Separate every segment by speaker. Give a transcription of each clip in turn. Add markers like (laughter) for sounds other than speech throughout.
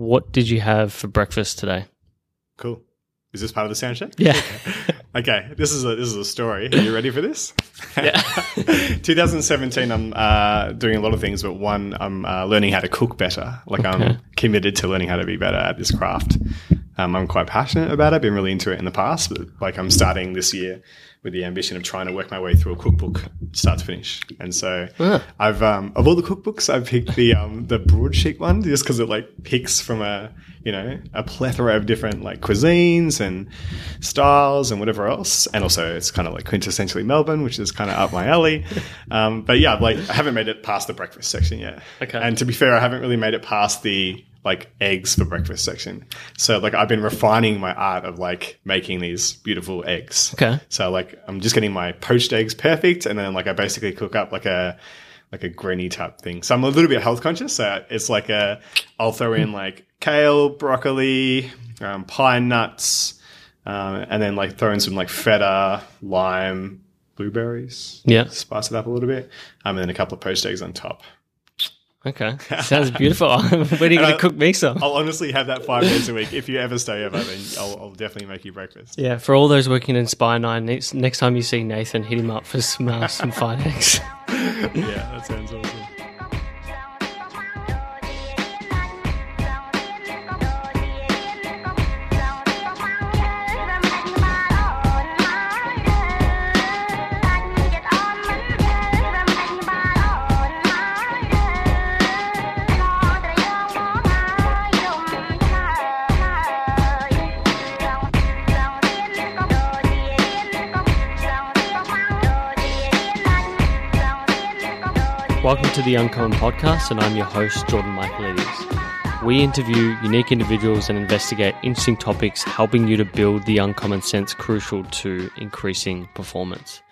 Speaker 1: What did you have for breakfast today?
Speaker 2: Cool. Is this part of the sound check?
Speaker 1: Yeah. (laughs)
Speaker 2: Okay, this is a this is a story. Are you ready for this?
Speaker 1: Yeah. (laughs) (laughs)
Speaker 2: 2017. I'm uh, doing a lot of things, but one, I'm uh, learning how to cook better. Like I'm committed to learning how to be better at this craft. Um, I'm quite passionate about it. I've Been really into it in the past, but like I'm starting this year with the ambition of trying to work my way through a cookbook, start to finish. And so
Speaker 1: Ah.
Speaker 2: I've um, of all the cookbooks, I've picked the um, the broadsheet one just because it like picks from a you know a plethora of different like cuisines and styles and whatever else. And also it's kind of like quintessentially Melbourne, which is kind of up my alley. (laughs) Um, but yeah, like I haven't made it past the breakfast section yet.
Speaker 1: Okay.
Speaker 2: And to be fair, I haven't really made it past the like eggs for breakfast section. So like I've been refining my art of like making these beautiful eggs.
Speaker 1: Okay.
Speaker 2: So like I'm just getting my poached eggs perfect, and then like I basically cook up like a like a granny type thing. So I'm a little bit health conscious. So it's like a I'll throw in like kale, broccoli, um, pine nuts, um, and then like throw in some like feta, lime, blueberries.
Speaker 1: Yeah.
Speaker 2: Spice it up a little bit, um, and then a couple of poached eggs on top.
Speaker 1: Okay. (laughs) Sounds beautiful. (laughs) When are you going to cook me some?
Speaker 2: I'll honestly have that five days a week. If you ever stay over, then I'll, I'll definitely make you breakfast.
Speaker 1: Yeah, for all those working in Spy Nine, next, next time you see Nathan, hit him up for some uh, some fine eggs. (laughs)
Speaker 2: Yeah, that sounds awesome.
Speaker 1: Welcome to the Uncommon Podcast, and I'm your host, Jordan Michaelides. We interview unique individuals and investigate interesting topics, helping you to build the uncommon sense crucial to increasing performance.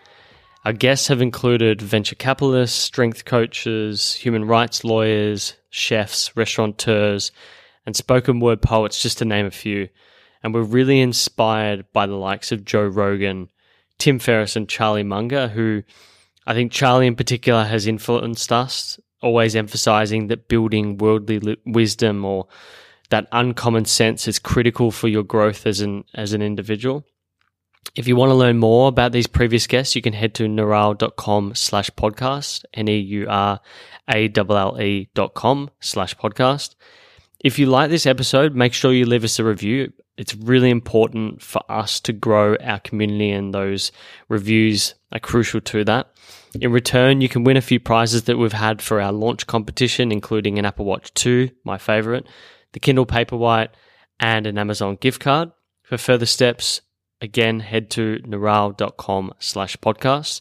Speaker 1: Our guests have included venture capitalists, strength coaches, human rights lawyers, chefs, restaurateurs, and spoken word poets, just to name a few. And we're really inspired by the likes of Joe Rogan, Tim Ferriss, and Charlie Munger, who I think Charlie in particular has influenced us, always emphasizing that building worldly wisdom or that uncommon sense is critical for your growth as an as an individual. If you want to learn more about these previous guests, you can head to neuralle.com slash podcast, N-E-U-R-A-L-L-E dot com slash podcast. If you like this episode, make sure you leave us a review. It's really important for us to grow our community, and those reviews are crucial to that. In return, you can win a few prizes that we've had for our launch competition, including an Apple Watch 2, my favorite, the Kindle Paperwhite, and an Amazon gift card. For further steps, again, head to neuralle.com slash podcast,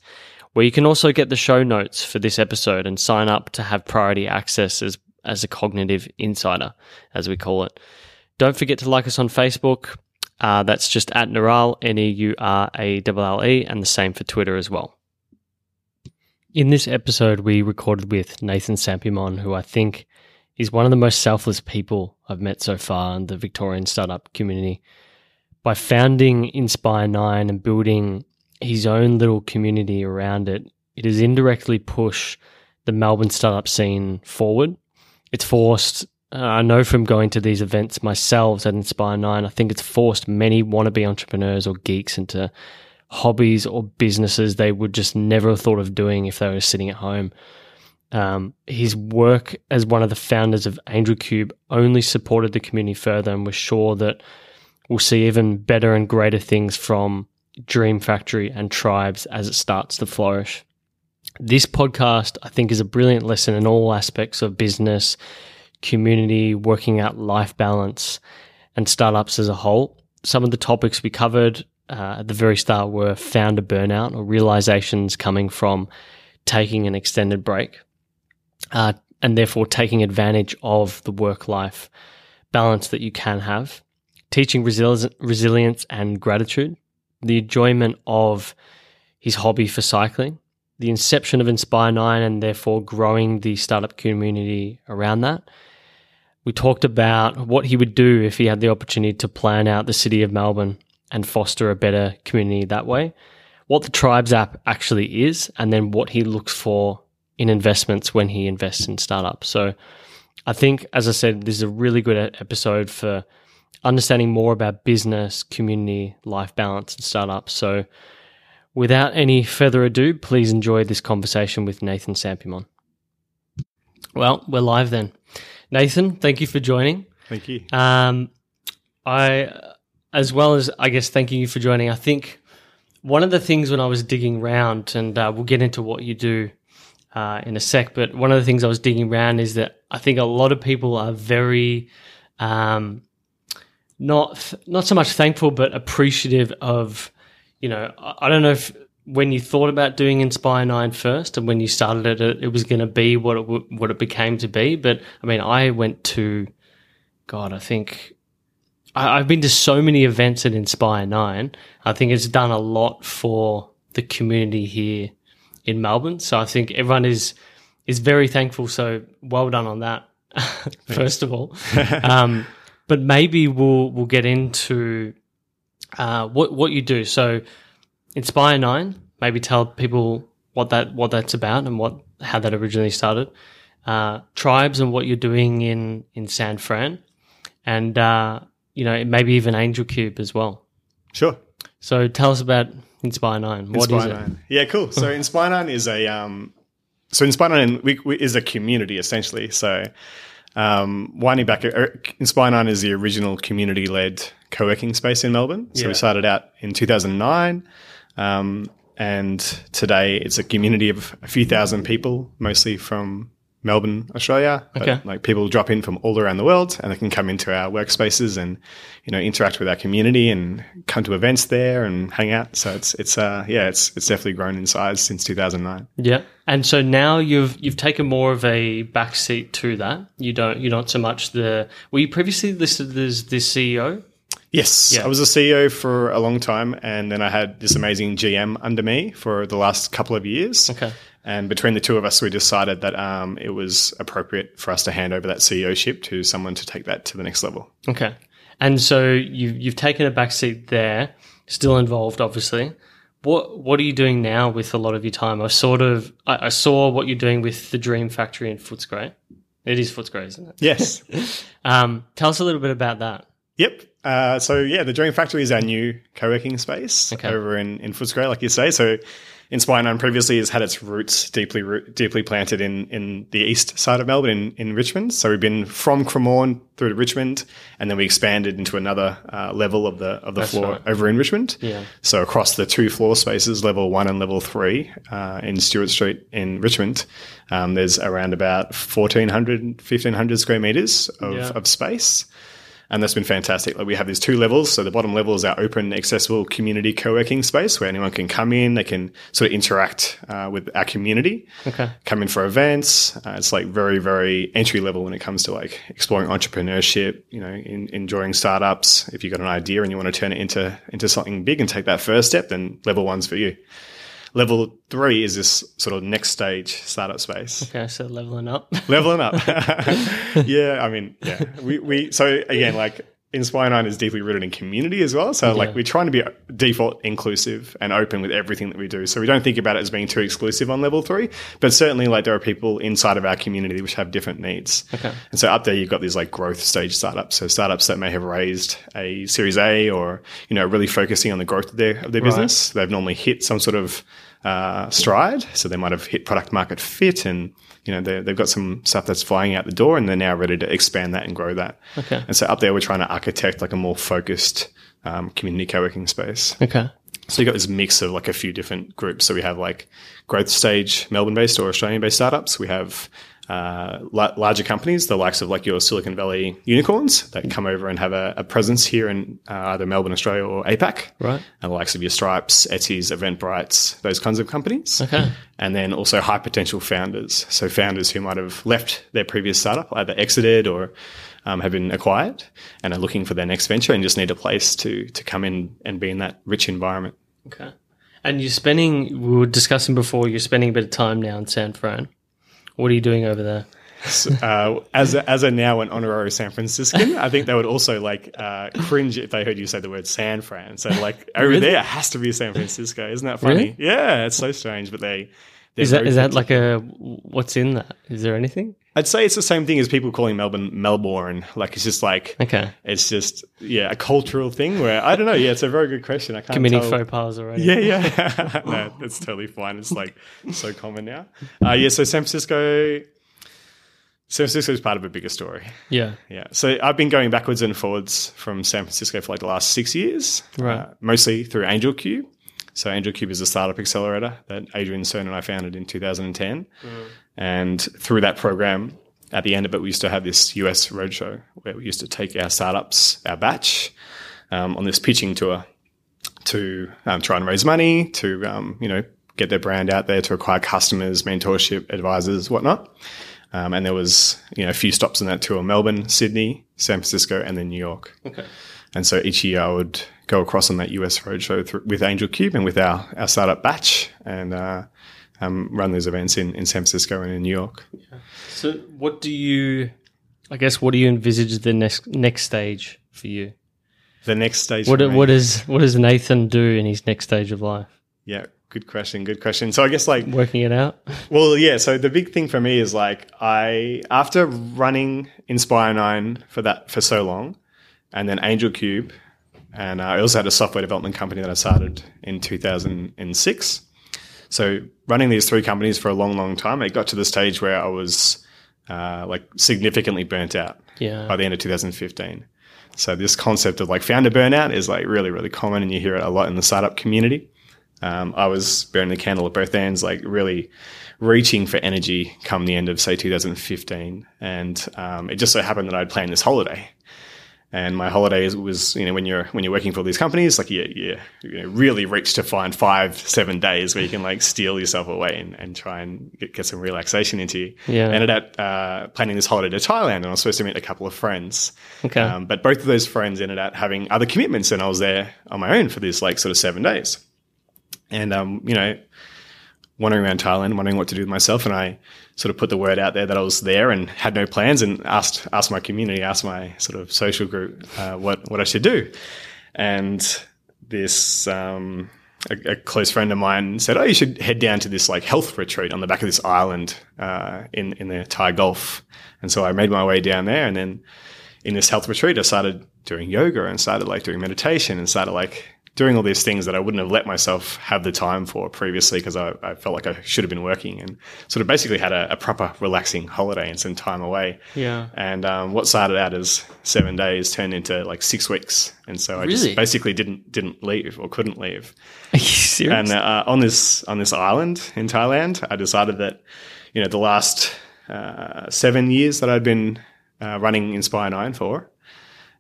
Speaker 1: where you can also get the show notes for this episode and sign up to have priority access as, as a cognitive insider, as we call it. Don't forget to like us on Facebook. Uh, that's just at Neuralle, N E U R A L L E, and the same for Twitter as well. In this episode, we recorded with Nathan Sampimon, who I think is one of the most selfless people I've met so far in the Victorian startup community. By founding Inspire Nine and building his own little community around it, it has indirectly pushed the Melbourne startup scene forward. It's forced, uh, I know from going to these events myself at Inspire Nine, I think it's forced many wannabe entrepreneurs or geeks into hobbies or businesses they would just never have thought of doing if they were sitting at home. Um, his work as one of the founders of Angel Cube only supported the community further and we're sure that we'll see even better and greater things from Dream Factory and Tribes as it starts to flourish. This podcast, I think, is a brilliant lesson in all aspects of business, community, working out life balance, and startups as a whole. Some of the topics we covered uh, at the very start were founder burnout or realizations coming from taking an extended break, uh, and therefore taking advantage of the work life balance that you can have, teaching resili- resilience and gratitude, the enjoyment of his hobby for cycling, the inception of Inspire 9 and therefore growing the startup community around that. We talked about what he would do if he had the opportunity to plan out the city of Melbourne and foster a better community that way, what the Tribes app actually is, and then what he looks for in investments when he invests in startups. So I think, as I said, this is a really good episode for understanding more about business, community, life balance, and startups. So, without any further ado, please enjoy this conversation with Nathan Sampimon. Well, we're live then. Nathan, thank you for joining.
Speaker 2: Thank you.
Speaker 1: Um, I, as well as I guess, thanking you for joining. I think one of the things when I was digging around, and uh, we'll get into what you do uh, in a sec, but one of the things I was digging around is that I think a lot of people are very um, not not so much thankful, but appreciative of, you know, I, I don't know if when you thought about doing Inspire Nine first, and when you started it, it, it was going to be what it w- what it became to be. But I mean, I went to, God, I think I, I've been to so many events at Inspire Nine. I think it's done a lot for the community here in Melbourne. So I think everyone is is very thankful. So well done on that. (laughs) first of all, (laughs) um, but maybe we'll we'll get into uh, what what you do. So Inspire Nine. Maybe tell people what that what that's about and what how that originally started. Uh, tribes and what you're doing in in San Fran, and uh, you know maybe even Angel Cube as well.
Speaker 2: Sure.
Speaker 1: So tell us about Inspire Nine. What is
Speaker 2: Inspire
Speaker 1: it?
Speaker 2: Nine. Yeah, cool. So (laughs) Inspire Nine is a um, so Inspire Nine we, we, is a community essentially. So um, winding back, uh, Inspire Nine is the original community-led co-working space in Melbourne. So
Speaker 1: Yeah.
Speaker 2: we started out in 2009, um, and today it's a community of a few thousand people, mostly from Melbourne, Australia. But,
Speaker 1: Okay.
Speaker 2: like people drop in from all around the world, and they can come into our workspaces and you know interact with our community and come to events there and hang out. So it's it's uh yeah it's it's definitely grown in size since 2009.
Speaker 1: Yeah. And so now you've you've taken more of a backseat to that. You don't you're not so much the were you previously listed as the CEO?
Speaker 2: Yes,
Speaker 1: Yeah.
Speaker 2: I was a CEO for a long time, and then I had this amazing GM under me for the last couple of years.
Speaker 1: Okay.
Speaker 2: And between the two of us, we decided that um, it was appropriate for us to hand over that CEO ship to someone to take that to the next level.
Speaker 1: Okay. And so you've you've taken a backseat there, still involved obviously. What what are you doing now with a lot of your time? I sort of I, I saw what you're doing with the Dream Factory in Footscray. It is Footscray, isn't it?
Speaker 2: Yes. (laughs)
Speaker 1: Um, tell us a little bit about that.
Speaker 2: Yep. Uh, so yeah, the Dream Factory is our new co-working space
Speaker 1: Okay.
Speaker 2: over in in Footscray, like you say. So Inspire Nine previously has had its roots deeply root, deeply planted in in the east side of Melbourne, in, in Richmond. So we've been from Cremorne through to Richmond, and then we expanded into another uh, level of the of the floor
Speaker 1: right.
Speaker 2: over in Richmond.
Speaker 1: Yeah.
Speaker 2: So across the two floor spaces, level one and level three, uh, in Stewart Street in Richmond, um, there's around about 1,400, 1,500 square meters of,
Speaker 1: Yeah.
Speaker 2: of space. And that's been fantastic. Like we have these two levels. So the bottom level is our open, accessible community co-working space where anyone can come in. They can sort of interact uh, with our community,
Speaker 1: Okay.
Speaker 2: come in for events. Uh, it's like very, very entry level when it comes to like exploring entrepreneurship. You know, in, enjoying startups. If you've got an idea and you want to turn it into into something big and take that first step, then level one's for you. Level three is this sort of next stage startup space
Speaker 1: Okay, so leveling up.
Speaker 2: leveling up. (laughs) (laughs) yeah, I mean, yeah, we we so again like Inspire Nine is deeply rooted in community as well. So
Speaker 1: Yeah.
Speaker 2: like we're trying to be default inclusive and open with everything that we do. So we don't think about it as being too exclusive on level three, but certainly like there are people inside of our community which have different needs.
Speaker 1: Okay.
Speaker 2: And so up there you've got these like growth stage startups. So startups that may have raised a Series A or you know really focusing on the growth of their of their business. They've normally hit some sort of uh, stride. So they might have hit product market fit and you know they- they've got some stuff that's flying out the door and they're now ready to expand that and grow that.
Speaker 1: Okay.
Speaker 2: And so up there we're trying to architect like a more focused um, community co-working space.
Speaker 1: Okay.
Speaker 2: So you got this mix of like a few different groups. So we have like growth stage Melbourne based or Australian based startups. We have uh, la- larger companies, the likes of like your Silicon Valley unicorns that come over and have a, a presence here in uh, either Melbourne, Australia or APAC.
Speaker 1: Right.
Speaker 2: And the likes of your Stripes, Etsy's, Eventbrites, those kinds of companies.
Speaker 1: Okay.
Speaker 2: And then also high potential founders. So founders who might have left their previous startup, either exited or um, have been acquired and are looking for their next venture and just need a place to to come in and be in that rich environment.
Speaker 1: Okay. And you're spending, we were discussing before, you're spending a bit of time now in San Fran. What are you doing over there?
Speaker 2: So, uh, as a, as a now an honorary San Franciscan, I think they would also like uh, cringe if they heard you say the word San Fran. So like over
Speaker 1: Really?
Speaker 2: there it has to be San Francisco. Isn't that funny?
Speaker 1: Really?
Speaker 2: Yeah, it's so strange, but they
Speaker 1: Is that is that like a what's in that? Is there anything?
Speaker 2: I'd say it's the same thing as people calling Melbourne Melbourne. Like it's just like
Speaker 1: Okay.
Speaker 2: it's just yeah a cultural thing where I don't know. Yeah, it's a very good question. I can't
Speaker 1: Committing
Speaker 2: tell.
Speaker 1: faux pas already.
Speaker 2: Yeah, yeah. (laughs) no, that's totally fine. It's like so common now. Uh, yeah, so San Francisco, San Francisco is part of a bigger story.
Speaker 1: Yeah.
Speaker 2: Yeah. So I've been going backwards and forwards from San Francisco for like the last six years,
Speaker 1: Right.
Speaker 2: uh, mostly through Angel Cube. So Angel Cube is a startup accelerator that Adrian Cern and I founded in 2010. And through that program, at the end of it, we used to have this US roadshow where we used to take our startups, our batch, um, on this pitching tour to um, try and raise money, to um, you know get their brand out there, to acquire customers, mentorship, advisors, whatnot. Um, and there was you know a few stops in that tour: Melbourne, Sydney, San Francisco, and then New York.
Speaker 1: Okay.
Speaker 2: And so each year I would go across on that US roadshow th- with Angel Cube and with our, our startup batch and uh, um, run those events in, in San Francisco and in New York.
Speaker 1: So what do you I guess what do you envisage the next next stage for you?
Speaker 2: The next stage.
Speaker 1: What what does what does Nathan do in his next stage of life?
Speaker 2: Yeah, good question. Good question. So I guess like
Speaker 1: Working it out? (laughs)
Speaker 2: Well, yeah. So the big thing for me is like I after running Inspire Nine for that for so long, and then Angel Cube, and uh, I also had a software development company that I started in 2006. So running these three companies for a long, long time, it got to the stage where I was uh, like significantly burnt out
Speaker 1: Yeah.
Speaker 2: by the end of 2015. So this concept of like founder burnout is like really, really common, and you hear it a lot in the startup community. Um, I was burning the candle at both ends, like really reaching for energy come the end of say 2015, and um, it just so happened that I'd planned this holiday. And my holiday was, you know, when you're when you're working for these companies, like you, you, you know, really reach to find five, seven days where you can like steal yourself away and, and try and get, get some relaxation into you.
Speaker 1: Yeah.
Speaker 2: I ended up uh, planning this holiday to Thailand, and I was supposed to meet a couple of friends.
Speaker 1: Okay.
Speaker 2: Um, but both of those friends ended up having other commitments, and I was there on my own for this like sort of seven days. And um, you know, wandering around Thailand, wondering what to do with myself, and I sort of put the word out there that I was there and had no plans, and asked asked my community, asked my sort of social group uh, what what I should do, and this. Um, a, a close friend of mine said, "Oh, you should head down to this like health retreat on the back of this island uh, in in the Thai Gulf." And so I made my way down there, and then in this health retreat, I started doing yoga and started like doing meditation and started like doing all these things that I wouldn't have let myself have the time for previously because I, I felt like I should have been working and sort of basically had a, a proper relaxing holiday and some time away.
Speaker 1: Yeah.
Speaker 2: And um, what started out as seven days turned into like six weeks, and so I
Speaker 1: Really?
Speaker 2: just basically didn't didn't leave or couldn't leave. (laughs)
Speaker 1: Are you serious?
Speaker 2: And uh, on this on this island in Thailand, I decided that you know the last uh, seven years that I'd been uh, running Inspire Nine for,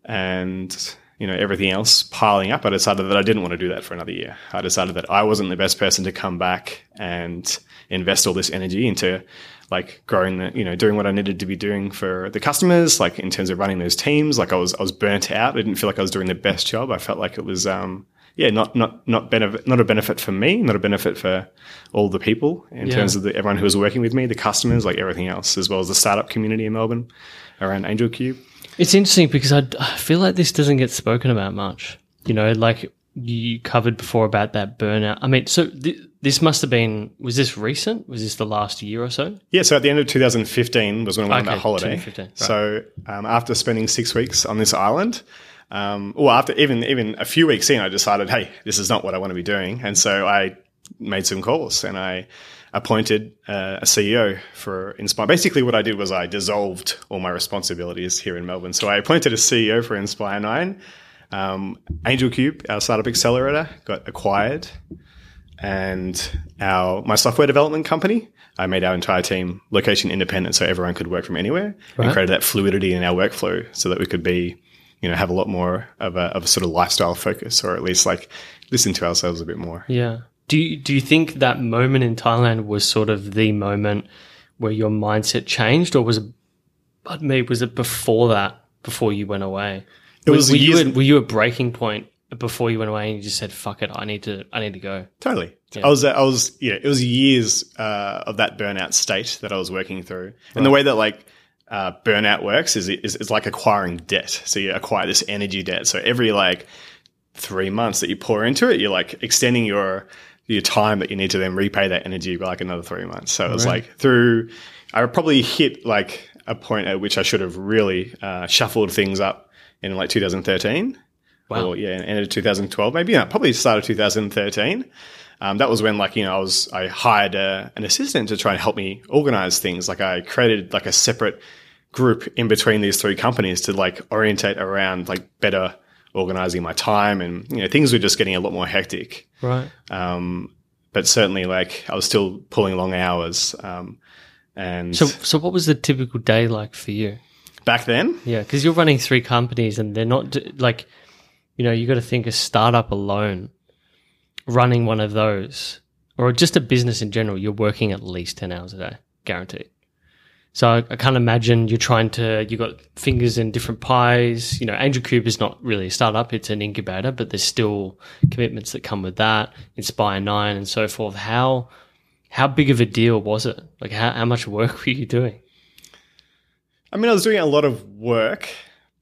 Speaker 2: and you know everything else piling up, I decided that I didn't want to do that for another year. I decided that I wasn't the best person to come back and invest all this energy into like growing the you know doing what I needed to be doing for the customers, like in terms of running those teams. Like I was I was burnt out. I didn't feel like I was doing the best job. I felt like it was um yeah not not not benefit not a benefit for me, not a benefit for all the people in
Speaker 1: Yeah.
Speaker 2: terms of the, everyone who was working with me, the customers, like everything else, as well as the startup community in Melbourne around Angel Cube.
Speaker 1: It's interesting because I, I feel like this doesn't get spoken about much. You know, like you covered before about that burnout. I mean, so th- this must have been, was this recent? Was this the last year or so?
Speaker 2: Yeah, so at the end of 2015 was when I went on
Speaker 1: Okay,
Speaker 2: that holiday.
Speaker 1: right.
Speaker 2: So um, after spending six weeks on this island, um, well, after even even a few weeks in, I decided, hey, this is not what I want to be doing, and so I made some calls and I appointed uh, a CEO for Inspire. Basically, what I did was I dissolved all my responsibilities here in Melbourne. So I appointed a CEO for Inspire Nine. Um, Angel Cube, our startup accelerator, got acquired and our my software development company. I made our entire team location independent, so everyone could work from anywhere,
Speaker 1: Right.
Speaker 2: and created that fluidity in our workflow, so that we could be, you know, have a lot more of a of a sort of lifestyle focus, or at least like listen to ourselves a bit more.
Speaker 1: Yeah. Do you, do you think that moment in Thailand was sort of the moment where your mindset changed, or was it, pardon me, was it before that, before you went away?
Speaker 2: It was
Speaker 1: were, you
Speaker 2: years-
Speaker 1: at, were you a breaking point before you went away and you just said, fuck it, I need to, I need to go?
Speaker 2: Totally. I was, I was, yeah, it was years uh, of that burnout state that I was working through. And the way that like uh, burnout works is, is, is like acquiring debt. So you acquire this energy debt. So every like three months that you pour into it, you're like extending your your time that you need to then repay that energy by like another three months. So it was like through, I probably hit like a point at which I should have really uh, shuffled things up in like 2013.
Speaker 1: Wow.
Speaker 2: Or yeah, end of 2012 maybe. Yeah, probably start of 2013. Um, that was when like you know I was I hired a, an assistant to try and help me organize things. Like I created like a separate group in between these three companies to like orientate around like better organizing my time and you know things were just getting a lot more hectic.
Speaker 1: Right.
Speaker 2: Um, but certainly like I was still pulling long hours. Um, and
Speaker 1: So, so what was the typical day like for you?
Speaker 2: back then,
Speaker 1: Yeah, because you're running three companies, and they're not like, you know, you got to think a startup alone, running one of those, or just a business in general, you're working at least ten hours a day, guaranteed. So I, I can't imagine you're trying to. you've got fingers in different pies. You know, Angel Cube is not really a startup; it's an incubator, but there's still commitments that come with that. Inspire Nine and so forth. How how big of a deal was it? Like, how, how much work were you doing?
Speaker 2: I mean, I was doing a lot of work,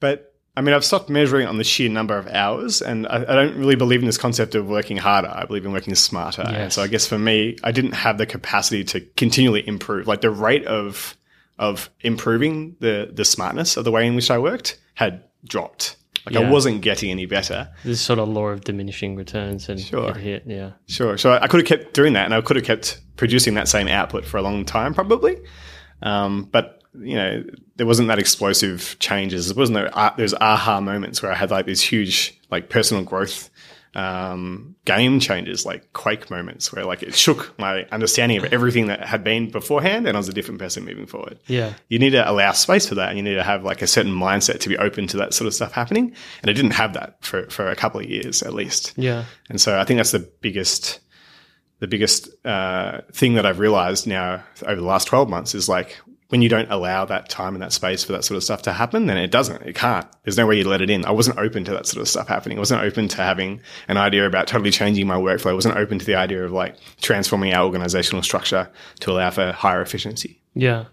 Speaker 2: but I mean, I've stopped measuring on the sheer number of hours, and I, I don't really believe in this concept of working harder. I believe in working smarter. And so I guess for me, I didn't have the capacity to continually improve. Like the rate of of improving the the smartness of the way in which I worked had dropped. Like I wasn't getting any better.
Speaker 1: This sort of law of diminishing returns and
Speaker 2: Sure.
Speaker 1: hit, yeah.
Speaker 2: Sure. So I could have kept doing that, and I could have kept producing that same output for a long time, probably. Um, but you know, there wasn't that explosive changes. There wasn't no uh, those aha moments where I had like these huge like personal growth um, game changes, like quake moments, where like it shook my understanding of everything that had been beforehand, and I was a different person moving forward.
Speaker 1: Yeah.
Speaker 2: You need to allow space for that, and you need to have like a certain mindset to be open to that sort of stuff happening. And I didn't have that for for a couple of years at least.
Speaker 1: Yeah.
Speaker 2: And so I think that's the biggest, the biggest uh, thing that I've realized now over the last 12 months is like when you don't allow that time and that space for that sort of stuff to happen, then it doesn't. It can't. There's no way you let it in. I wasn't open to that sort of stuff happening. I wasn't open to having an idea about totally changing my workflow. I wasn't open to the idea of like transforming our organizational structure to allow for higher efficiency.
Speaker 1: Yeah.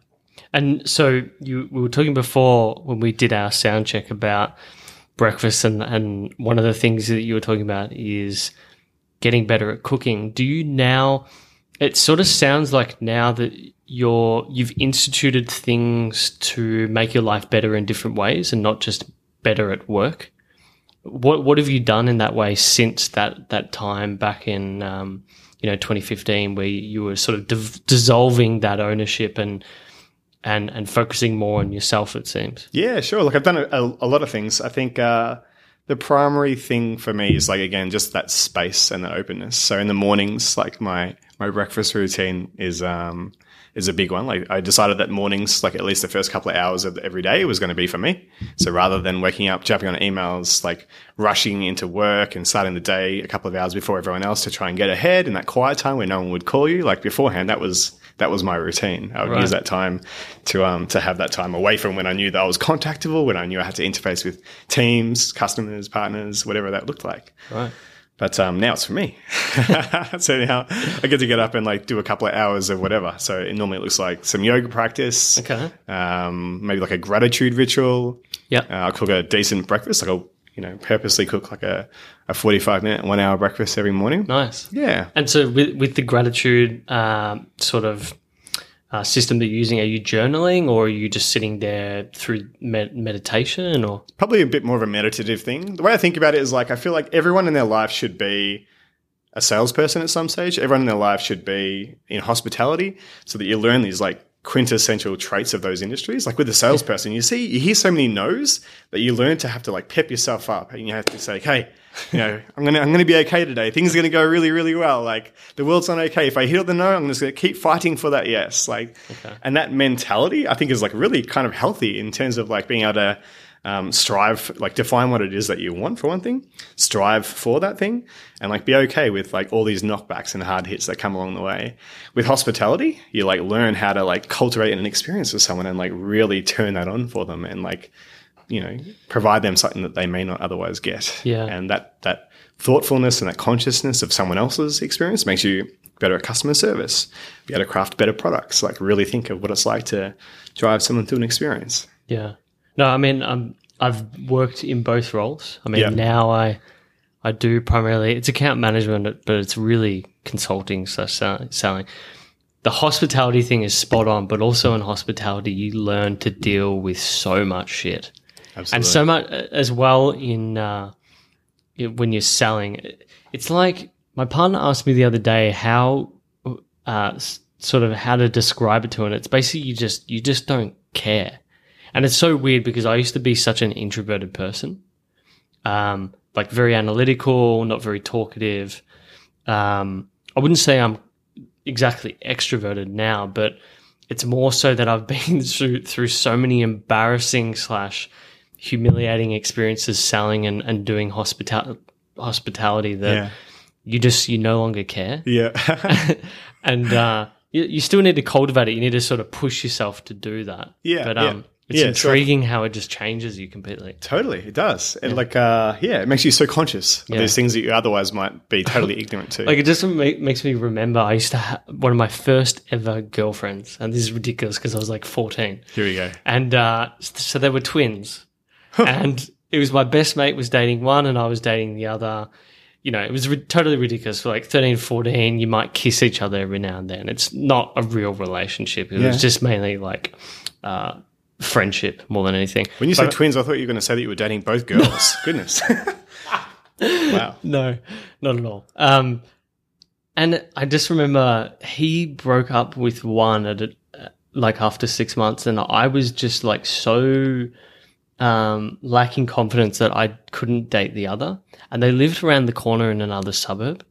Speaker 1: And so you we were talking before when we did our sound check about breakfast and and one of the things that you were talking about is getting better at cooking. Do you now it sort of sounds like now that you're you've instituted things to make your life better in different ways and not just better at work. What what have you done in that way since that that time back in um, you know 2015 where you were sort of div- dissolving that ownership and and and focusing more on yourself? It seems.
Speaker 2: Yeah, sure. Look, I've done a, a, lot of things. I think uh, the primary thing for me is like again just that space and that openness. So in the mornings, like my my breakfast routine is um, is a big one. Like I decided that mornings, like at least the first couple of hours of every day, was going to be for me. So rather than waking up, jumping on emails, like rushing into work and starting the day a couple of hours before everyone else to try and get ahead in that quiet time where no one would call you, like beforehand, that was that was my routine. I would
Speaker 1: Right.
Speaker 2: use that time to um to have that time away from when I knew that I was contactable, when I knew I had to interface with teams, customers, partners, whatever that looked like.
Speaker 1: Right.
Speaker 2: But um, now it's for me. (laughs) so now I get to get up and like do a couple of hours of whatever. So it normally it looks like some yoga practice,
Speaker 1: Okay.
Speaker 2: um, maybe like a gratitude ritual.
Speaker 1: Yeah.
Speaker 2: Uh, I'll cook a decent breakfast. Like I'll you know purposely cook like a, a forty five minute one hour breakfast every morning.
Speaker 1: Nice.
Speaker 2: Yeah.
Speaker 1: And so, with with the gratitude um, sort of uh, system that you're using, are you journaling or are you just sitting there through med- meditation? Or
Speaker 2: probably a bit more of a meditative thing. The way I think about it is like I feel like everyone in their life should be a salesperson at some stage. Everyone in their life should be in hospitality so that you learn these like quintessential traits of those industries. Like with a salesperson, you see, you hear so many no's that you learn to have to like pep yourself up and you have to say, Hey, you know, I'm going to, I'm to be okay today. Things are going to go really, really well. Like the world's not okay. If I hit the no, I'm just going to keep fighting for that yes. Like, and that mentality I think is like really kind of healthy in terms of like being able to, um, strive, like define what it is that you want for one thing, strive for that thing, and like be okay with like all these knockbacks and hard hits that come along the way. With hospitality, you like learn how to like cultivate an experience with someone and like really turn that on for them and like, you know, provide them something that they may not otherwise get.
Speaker 1: Yeah.
Speaker 2: And that, that thoughtfulness and that consciousness of someone else's experience makes you better at customer service, be able to craft better products, like really think of what it's like to drive someone through an experience.
Speaker 1: yeah, no, I mean, um, I've worked in both roles. I mean,
Speaker 2: Yeah.
Speaker 1: now I I do primarily it's account management, but it's really consulting slash selling. The hospitality thing is spot on, but also in hospitality, you learn to deal with so much shit
Speaker 2: Absolutely.
Speaker 1: and so much as well in uh, when you're selling. It's like my partner asked me the other day how uh, sort of how to describe it to her. And it's basically you just you just don't care, and it's so weird because I used to be such an introverted person, um, like very analytical, not very talkative. Um, I wouldn't say I'm exactly extroverted now, but it's more so that I've (laughs) been through through so many embarrassing slash humiliating experiences selling and, and doing hospital hospitality that
Speaker 2: yeah.
Speaker 1: you just you no longer care
Speaker 2: Yeah. (laughs) (laughs)
Speaker 1: and uh you, you still need to cultivate it you need to sort of push yourself to do that
Speaker 2: Yeah,
Speaker 1: but
Speaker 2: yeah.
Speaker 1: um it's
Speaker 2: Yeah,
Speaker 1: intriguing how it just changes you completely
Speaker 2: totally. It does. And like, uh, yeah, it makes you so conscious of
Speaker 1: Yeah.
Speaker 2: these things that you otherwise might be totally (laughs) ignorant to.
Speaker 1: like it just make, makes me remember i used to have one of my first ever girlfriends and this is ridiculous because i was like 14
Speaker 2: Here we go.
Speaker 1: and uh, so they were twins, (laughs) and it was my best mate was dating one, and I was dating the other. You know, it was ri- totally ridiculous. For like 13, 14, you might kiss each other every now and then. It's not a real relationship. It
Speaker 2: Yeah.
Speaker 1: was just mainly like uh, friendship more than anything.
Speaker 2: When you say twins, I thought you were going to say that you were dating both girls. (laughs) Goodness. (laughs) wow.
Speaker 1: No, not at all. Um, and I just remember he broke up with one at a, like after six months, and I was just like so um, lacking confidence that I couldn't date the other. And they lived around the corner in another suburb,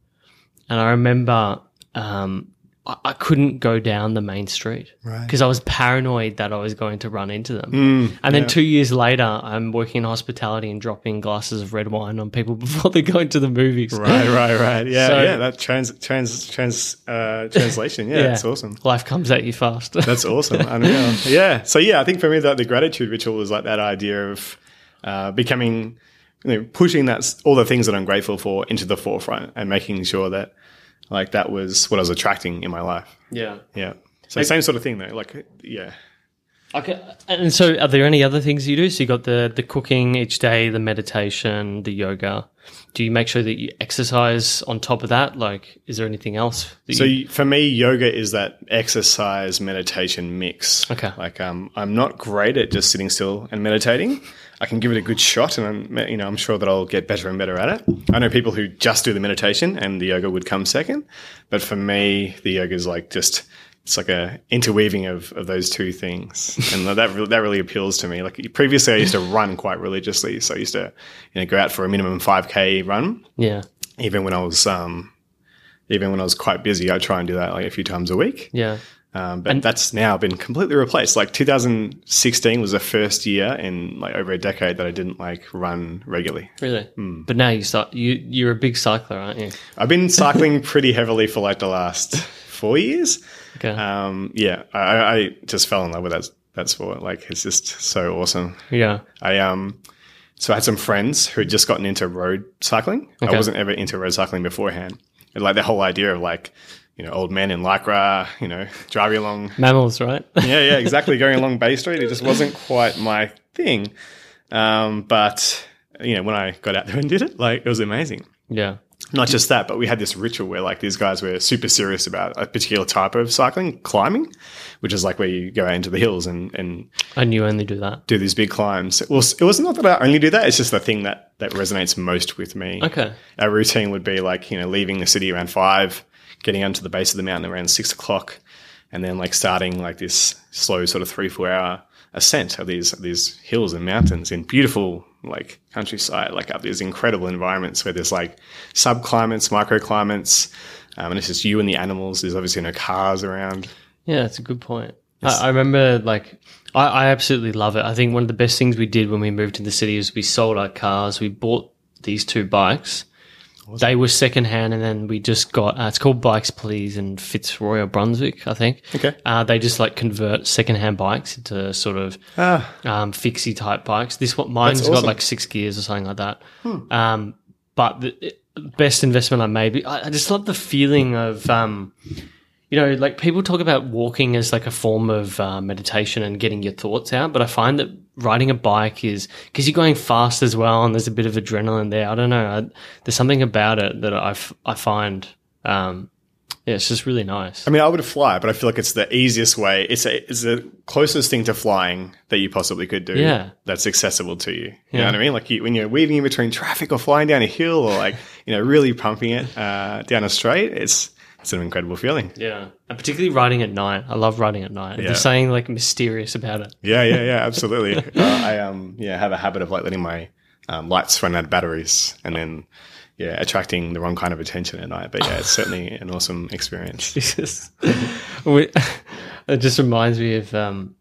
Speaker 1: and I remember um, I, I couldn't go down the main street
Speaker 2: Right.
Speaker 1: because I was paranoid that I was going to run into them.
Speaker 2: Mm,
Speaker 1: And then
Speaker 2: yeah.
Speaker 1: two years later, I'm working in hospitality and dropping glasses of red wine on people (laughs) before they go into the movies.
Speaker 2: Right, right, right. Yeah, (laughs)
Speaker 1: So-
Speaker 2: yeah. That trans, trans, trans, uh, translation. Yeah, (laughs)
Speaker 1: Yeah.
Speaker 2: that's awesome.
Speaker 1: Life comes at you fast.
Speaker 2: That's awesome. Unreal. Yeah. So yeah, I think for me that the gratitude ritual is like that idea of uh, becoming, you know, pushing that all the things that I'm grateful for into the forefront and making sure that like that was what I was attracting in my life.
Speaker 1: yeah.
Speaker 2: Yeah. So same sort of thing though. Like yeah.
Speaker 1: Okay. And so, are there any other things you do? So you got the the cooking each day, the meditation, the yoga. Do you make sure that you exercise on top of that? Like, is there anything else? That
Speaker 2: So
Speaker 1: you,
Speaker 2: for me, yoga is that exercise meditation mix.
Speaker 1: Okay.
Speaker 2: Like um, I'm not great at just sitting still and meditating. I can give it a good shot, and I'm you know I'm sure that I'll get better and better at it. I know people who just do the meditation, and the yoga would come second. But for me, the yoga is like just it's like a interweaving of, of those two things, and that re- that really appeals to me. Like previously, I used to run quite religiously, so I used to you know go out for a minimum five k run
Speaker 1: yeah,
Speaker 2: even when I was um, even when I was quite busy, I try and do that like a few times a week.
Speaker 1: yeah,
Speaker 2: Um, but that's now been completely replaced. Like 2016 was the first year in like over a decade that I didn't like run regularly.
Speaker 1: really.
Speaker 2: Hmm.
Speaker 1: But now you start. You you're a big cycler, aren't you?
Speaker 2: I've been (laughs) cycling pretty heavily for like the last four years.
Speaker 1: Okay.
Speaker 2: Um, yeah, I, I just fell in love with that that sport. Like it's just so awesome.
Speaker 1: yeah.
Speaker 2: I um, so I had some friends who had just gotten into road cycling.
Speaker 1: Okay.
Speaker 2: I wasn't ever into road cycling beforehand. And like the whole idea of like, you know, old men in lycra, you know, (laughs) driving along.
Speaker 1: MAMILs, right? (laughs)
Speaker 2: Yeah, yeah, exactly. going along Bay Street, it just wasn't (laughs) quite my thing. Um, but you know, when I got out there and did it, like it was amazing.
Speaker 1: yeah.
Speaker 2: Not just that, but we had this ritual where like these guys were super serious about a particular type of cycling, climbing, which is like where you go out into the hills and and
Speaker 1: And you only do that.
Speaker 2: do these big climbs. It was it was not that I only do that. It's just the thing that that resonates most with me.
Speaker 1: Okay.
Speaker 2: Our routine would be like you know leaving the city around five, getting onto the base of the mountain around six o'clock, and then like starting like this slow sort of three four hour ascent of these these hills and mountains in beautiful like countryside, like up these incredible environments where there's like subclimates, microclimates, um, and it's just you and the animals. There's obviously no cars around.
Speaker 1: Yeah, that's a good point. I, I remember, like, I, I absolutely love it. I think one of the best things we did when we moved to the city is we sold our cars. We bought these two bikes. They were secondhand, and then we just got. Uh, it's called Bikes Please in Fitzroy or Brunswick, I think.
Speaker 2: Okay.
Speaker 1: Uh, they just like convert secondhand bikes into sort of
Speaker 2: Ah,
Speaker 1: um, fixie type bikes. This one, mine's
Speaker 2: That's
Speaker 1: got like six gears or something like that. Um, but the best investment I made, I, I just love the feeling of, um, you know, like people talk about walking as like a form of uh, meditation and getting your thoughts out. But I find that riding a bike is because you're going fast as well, and there's a bit of adrenaline there. I don't know. I, there's something about it that I, f- I find um, Yeah, it's just really nice.
Speaker 2: I mean, I would fly, but I feel like it's the easiest way. It's a, it's the closest thing to flying that you possibly could do.
Speaker 1: Yeah.
Speaker 2: That's accessible to you. You
Speaker 1: Yeah.
Speaker 2: know what I mean? Like you, when you're weaving in between traffic or flying down a hill or like, you know, really pumping it uh, down a straight, it's, it's an incredible feeling.
Speaker 1: Yeah, and particularly riding at night. I love riding at night.
Speaker 2: Yeah.
Speaker 1: There's something like mysterious about it.
Speaker 2: Yeah, yeah, yeah, (laughs) absolutely. uh, I um yeah have a habit of like letting my um, lights run out of batteries and then yeah attracting the wrong kind of attention at night. But yeah, it's certainly an awesome experience. (laughs)
Speaker 1: Jesus. We- it just reminds me of, um,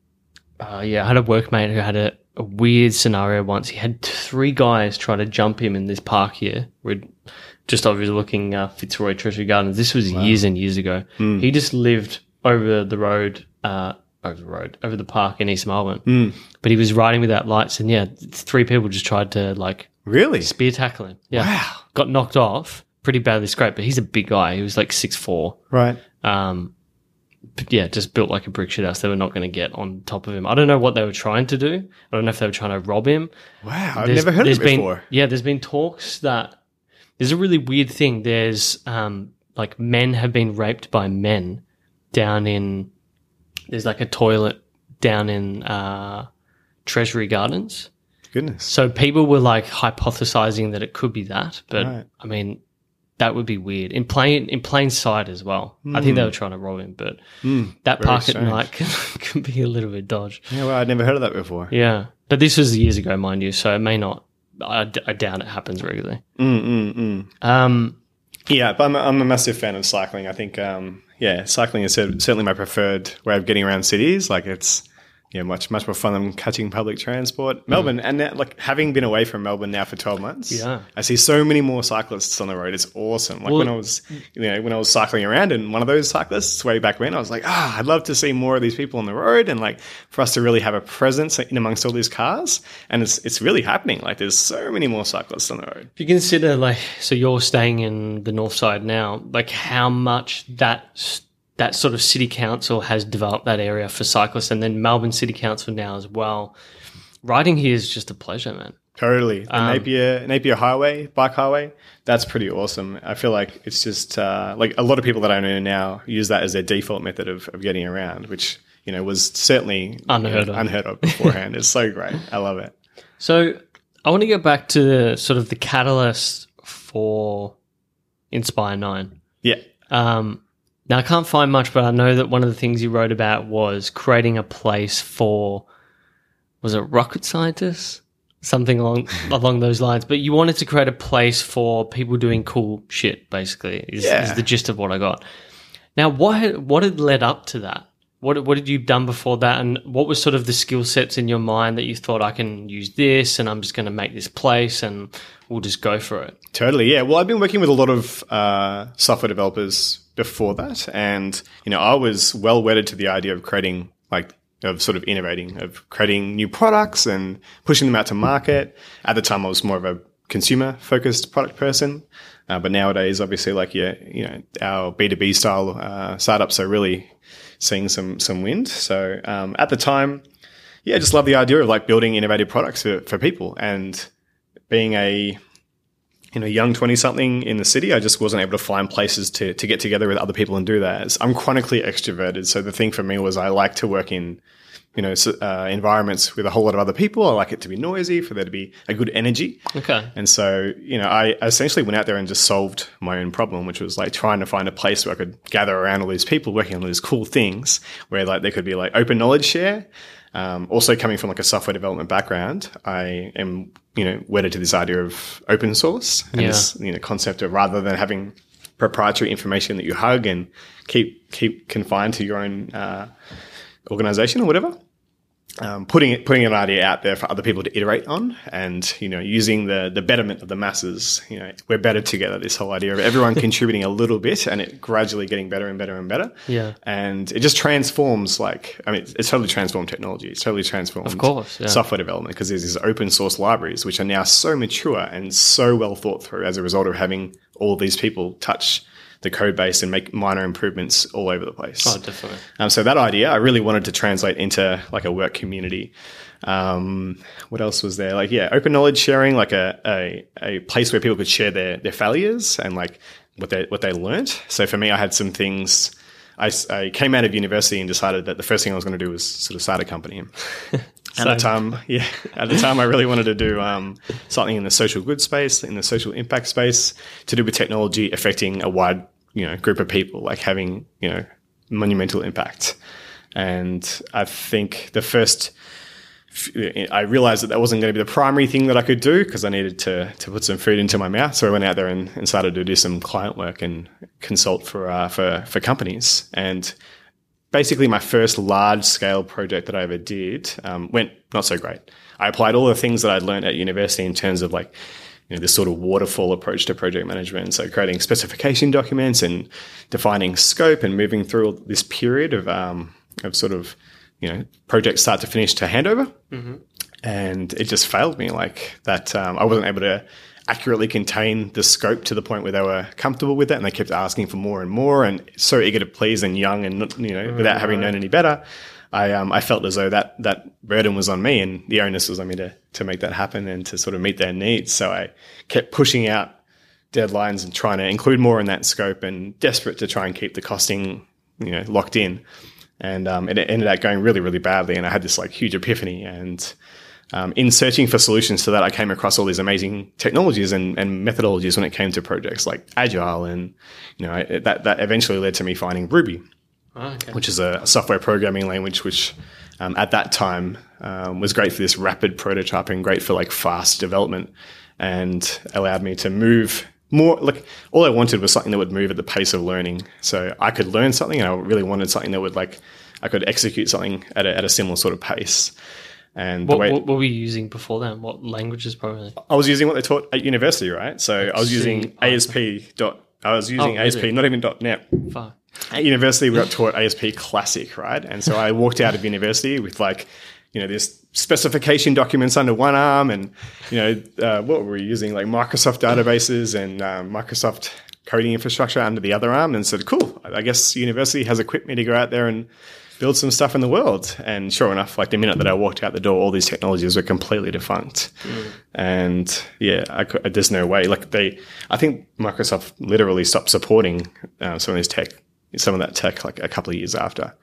Speaker 1: uh, yeah, I had a workmate who had a, a weird scenario once. He had three guys trying to jump him in this park here. We're just overlooking uh, Fitzroy Treasury Gardens. This was years and years ago. He just lived over the road, uh, over the road, over the park in East Melbourne. But he was riding without lights, and yeah, three people just tried to like
Speaker 2: Really?
Speaker 1: spear tackle him. Yeah,
Speaker 2: Wow.
Speaker 1: got knocked off pretty badly scraped. But he's a big guy. He was like six four.
Speaker 2: Right.
Speaker 1: Um, but yeah, just built like a brick shit house. They were not going to get on top of him. I don't know what they were trying to do. I don't know if they were trying to rob him.
Speaker 2: Wow. I've
Speaker 1: There's-
Speaker 2: never heard of
Speaker 1: there's
Speaker 2: it
Speaker 1: been,
Speaker 2: before.
Speaker 1: Yeah, there's been talks that there's a really weird thing. There's um, like men have been raped by men down in. There's like a toilet down in uh, Treasury Gardens.
Speaker 2: Goodness.
Speaker 1: So people were like hypothesizing that it could be that, but
Speaker 2: Right.
Speaker 1: I mean, that would be weird in plain in plain sight as well. I think they were trying to rob him, but that park
Speaker 2: strange.
Speaker 1: at night (laughs) can, can be a little bit dodge.
Speaker 2: Yeah, well, I'd never heard of that before.
Speaker 1: Yeah, but this was years ago, mind you, so it may not. I, I doubt it happens regularly.
Speaker 2: Mm, mm, mm.
Speaker 1: Um,
Speaker 2: Yeah, but I'm a, I'm a massive fan of cycling. I think, um, yeah, cycling is certainly my preferred way of getting around cities. Like it's, yeah, much much more fun than catching public transport. Melbourne, and now, like having been away from Melbourne now for 12 months,
Speaker 1: Yeah.
Speaker 2: I see so many more cyclists on the road. It's awesome. Like
Speaker 1: Well-
Speaker 2: when I was, you know, when I was cycling around, and one of those cyclists way back when, I was like, ah, I'd love to see more of these people on the road, and like for us to really have a presence in amongst all these cars. And it's it's really happening. Like there's so many more cyclists on the road.
Speaker 1: if you consider like, so you're staying in the north side now, like how much that s- that sort of city council has developed that area for cyclists, and then Melbourne City Council now as well. Riding here is just a pleasure, man.
Speaker 2: Totally. The
Speaker 1: Um,
Speaker 2: Napier Napier Highway, bike highway, that's pretty awesome. I feel like it's just uh, like a lot of people that I know now use that as their default method of, of getting around, which you know was certainly
Speaker 1: Unheard
Speaker 2: you know,
Speaker 1: of.
Speaker 2: unheard of beforehand. it's so great. I love it.
Speaker 1: So I want to get back to sort of the catalyst for Inspire Nine.
Speaker 2: Yeah.
Speaker 1: Um, now I can't find much, but I know that one of the things you wrote about was creating a place for was it rocket scientists, something along (laughs) along those lines. But you wanted to create a place for people doing cool shit. Basically, is,
Speaker 2: Yeah.
Speaker 1: is the gist of what I got. Now, what had, what had led up to that? What what had you done before that, and what was sort of the skill sets in your mind that you thought I can use this, and I'm just going to make this place, and we'll just go for it.
Speaker 2: Totally, yeah. Well, I've been working with a lot of uh, software developers before that, and you know, I was well wedded to the idea of creating, like, of sort of innovating, of creating new products and pushing them out to market. At the time, I was more of a consumer focused product person, uh, but nowadays, obviously, like, yeah, you know, our B two B style uh, startups are really seeing some some wind. So um, at the time, yeah, I just love the idea of like building innovative products for, for people and being a you know, young 20 something in the city, I just wasn't able to find places to, to get together with other people and do that. I'm chronically extroverted. So the thing for me was I like to work in, you know, uh, environments with a whole lot of other people. I like it to be noisy, for there to be a good energy.
Speaker 1: Okay.
Speaker 2: And so, you know, I essentially went out there and just solved my own problem, which was like trying to find a place where I could gather around all these people working on these cool things where like there could be like open knowledge share. Um, also coming from like a software development background, I am, you know, wedded to this idea of open source and
Speaker 1: Yeah.
Speaker 2: this, you know, concept of rather than having proprietary information that you hug and keep, keep confined to your own, uh, organization or whatever um, putting it, putting an idea out there for other people to iterate on, and you know, using the the betterment of the masses. You know, we're better together. This whole idea of everyone (laughs) contributing a little bit, and it gradually getting better and better and better.
Speaker 1: Yeah.
Speaker 2: and it just transforms. Like, I mean, it's, totally transformed technology. It's totally transformed, of
Speaker 1: course, yeah.
Speaker 2: software development because there's these open source libraries which are now so mature and so well thought through as a result of having all these people touch the code base and make minor improvements all over the place.
Speaker 1: Oh, definitely.
Speaker 2: Um, so that idea, I really wanted to translate into like a work community. Um, what else was there? Like, yeah, open knowledge sharing, like a, a, a place where people could share their, their failures and like what they what they learnt. So for me, I had some things. I, I came out of university and decided that the first thing I was going to do was sort of start a company. (laughs) at the time, yeah, at the time, I really wanted to do um, something in the social good space, in the social impact space, to do with technology affecting a wide you know group of people, like having you know monumental impact. And I think the first I realized that that wasn't going to be the primary thing that I could do because I needed to to put some food into my mouth. So I went out there and, and started to do some client work and consult for uh, for for companies. And basically, my first large scale project that I ever did um, went not so great. I applied all the things that I'd learned at university in terms of like you know, this sort of waterfall approach to project management. So creating specification documents and defining scope and moving through this period of um, of sort of you know, project start to finish to handover. Mm-hmm. And it just failed me like that. Um, I wasn't able to accurately contain the scope to the point where they were comfortable with it. And they kept asking for more and more and so eager to please and young and, you know, without having known any better. I, um, I felt as though that, that burden was on me and the onus was on me to, to make that happen and to sort of meet their needs. So I kept pushing out deadlines and trying to include more in that scope and desperate to try and keep the costing, you know, locked in and um, it ended up going really, really badly. And I had this like huge epiphany. And um, in searching for solutions to that, I came across all these amazing technologies and, and methodologies when it came to projects like Agile, and you know I, that that eventually led to me finding Ruby, oh, okay. which is a software programming language which. Um, at that time, um, was great for this rapid prototyping, great for like fast development, and allowed me to move more like all I wanted was something that would move at the pace of learning. So I could learn something, and I really wanted something that would like I could execute something at a, at a similar sort of pace. And
Speaker 1: what, way, what, were you using before then? What languages probably?
Speaker 2: I was using what they taught at university, right? So I was using ASP dot. I was using oh, ASP, not even .NET. Fuck. At university, we got taught ASP Classic, right? And so I walked out of university with like, you know, this specification documents under one arm, and you know uh, what were we using like Microsoft databases and um, Microsoft coding infrastructure under the other arm, and said, "Cool, I guess university has equipped me to go out there and." build some stuff in the world. And sure enough, like the minute that I walked out the door, all these technologies were completely defunct. Mm. And yeah, I, there's no way. Like they, I think Microsoft literally stopped supporting uh, some of these tech, some of that tech, like a couple of years after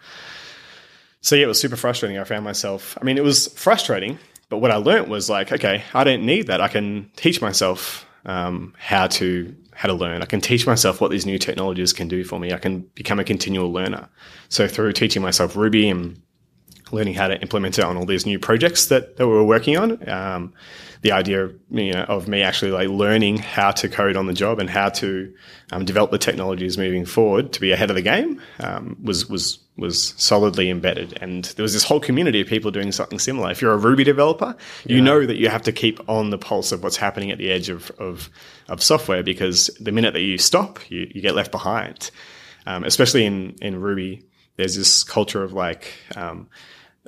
Speaker 2: so yeah, it was super frustrating. I found myself, I mean, it was frustrating, but what I learned was like, okay, I don't need that. I can teach myself um, how to how to learn. I can teach myself what these new technologies can do for me. I can become a continual learner. So through teaching myself Ruby and learning how to implement it on all these new projects that, that we were working on. Um, the idea of, you know, of me actually like learning how to code on the job and how to um, develop the technologies moving forward to be ahead of the game um, was was was solidly embedded. And there was this whole community of people doing something similar. If you're a Ruby developer, yeah. you know that you have to keep on the pulse of what's happening at the edge of of, of software because the minute that you stop, you, you get left behind. Um, especially in in Ruby, there's this culture of like um,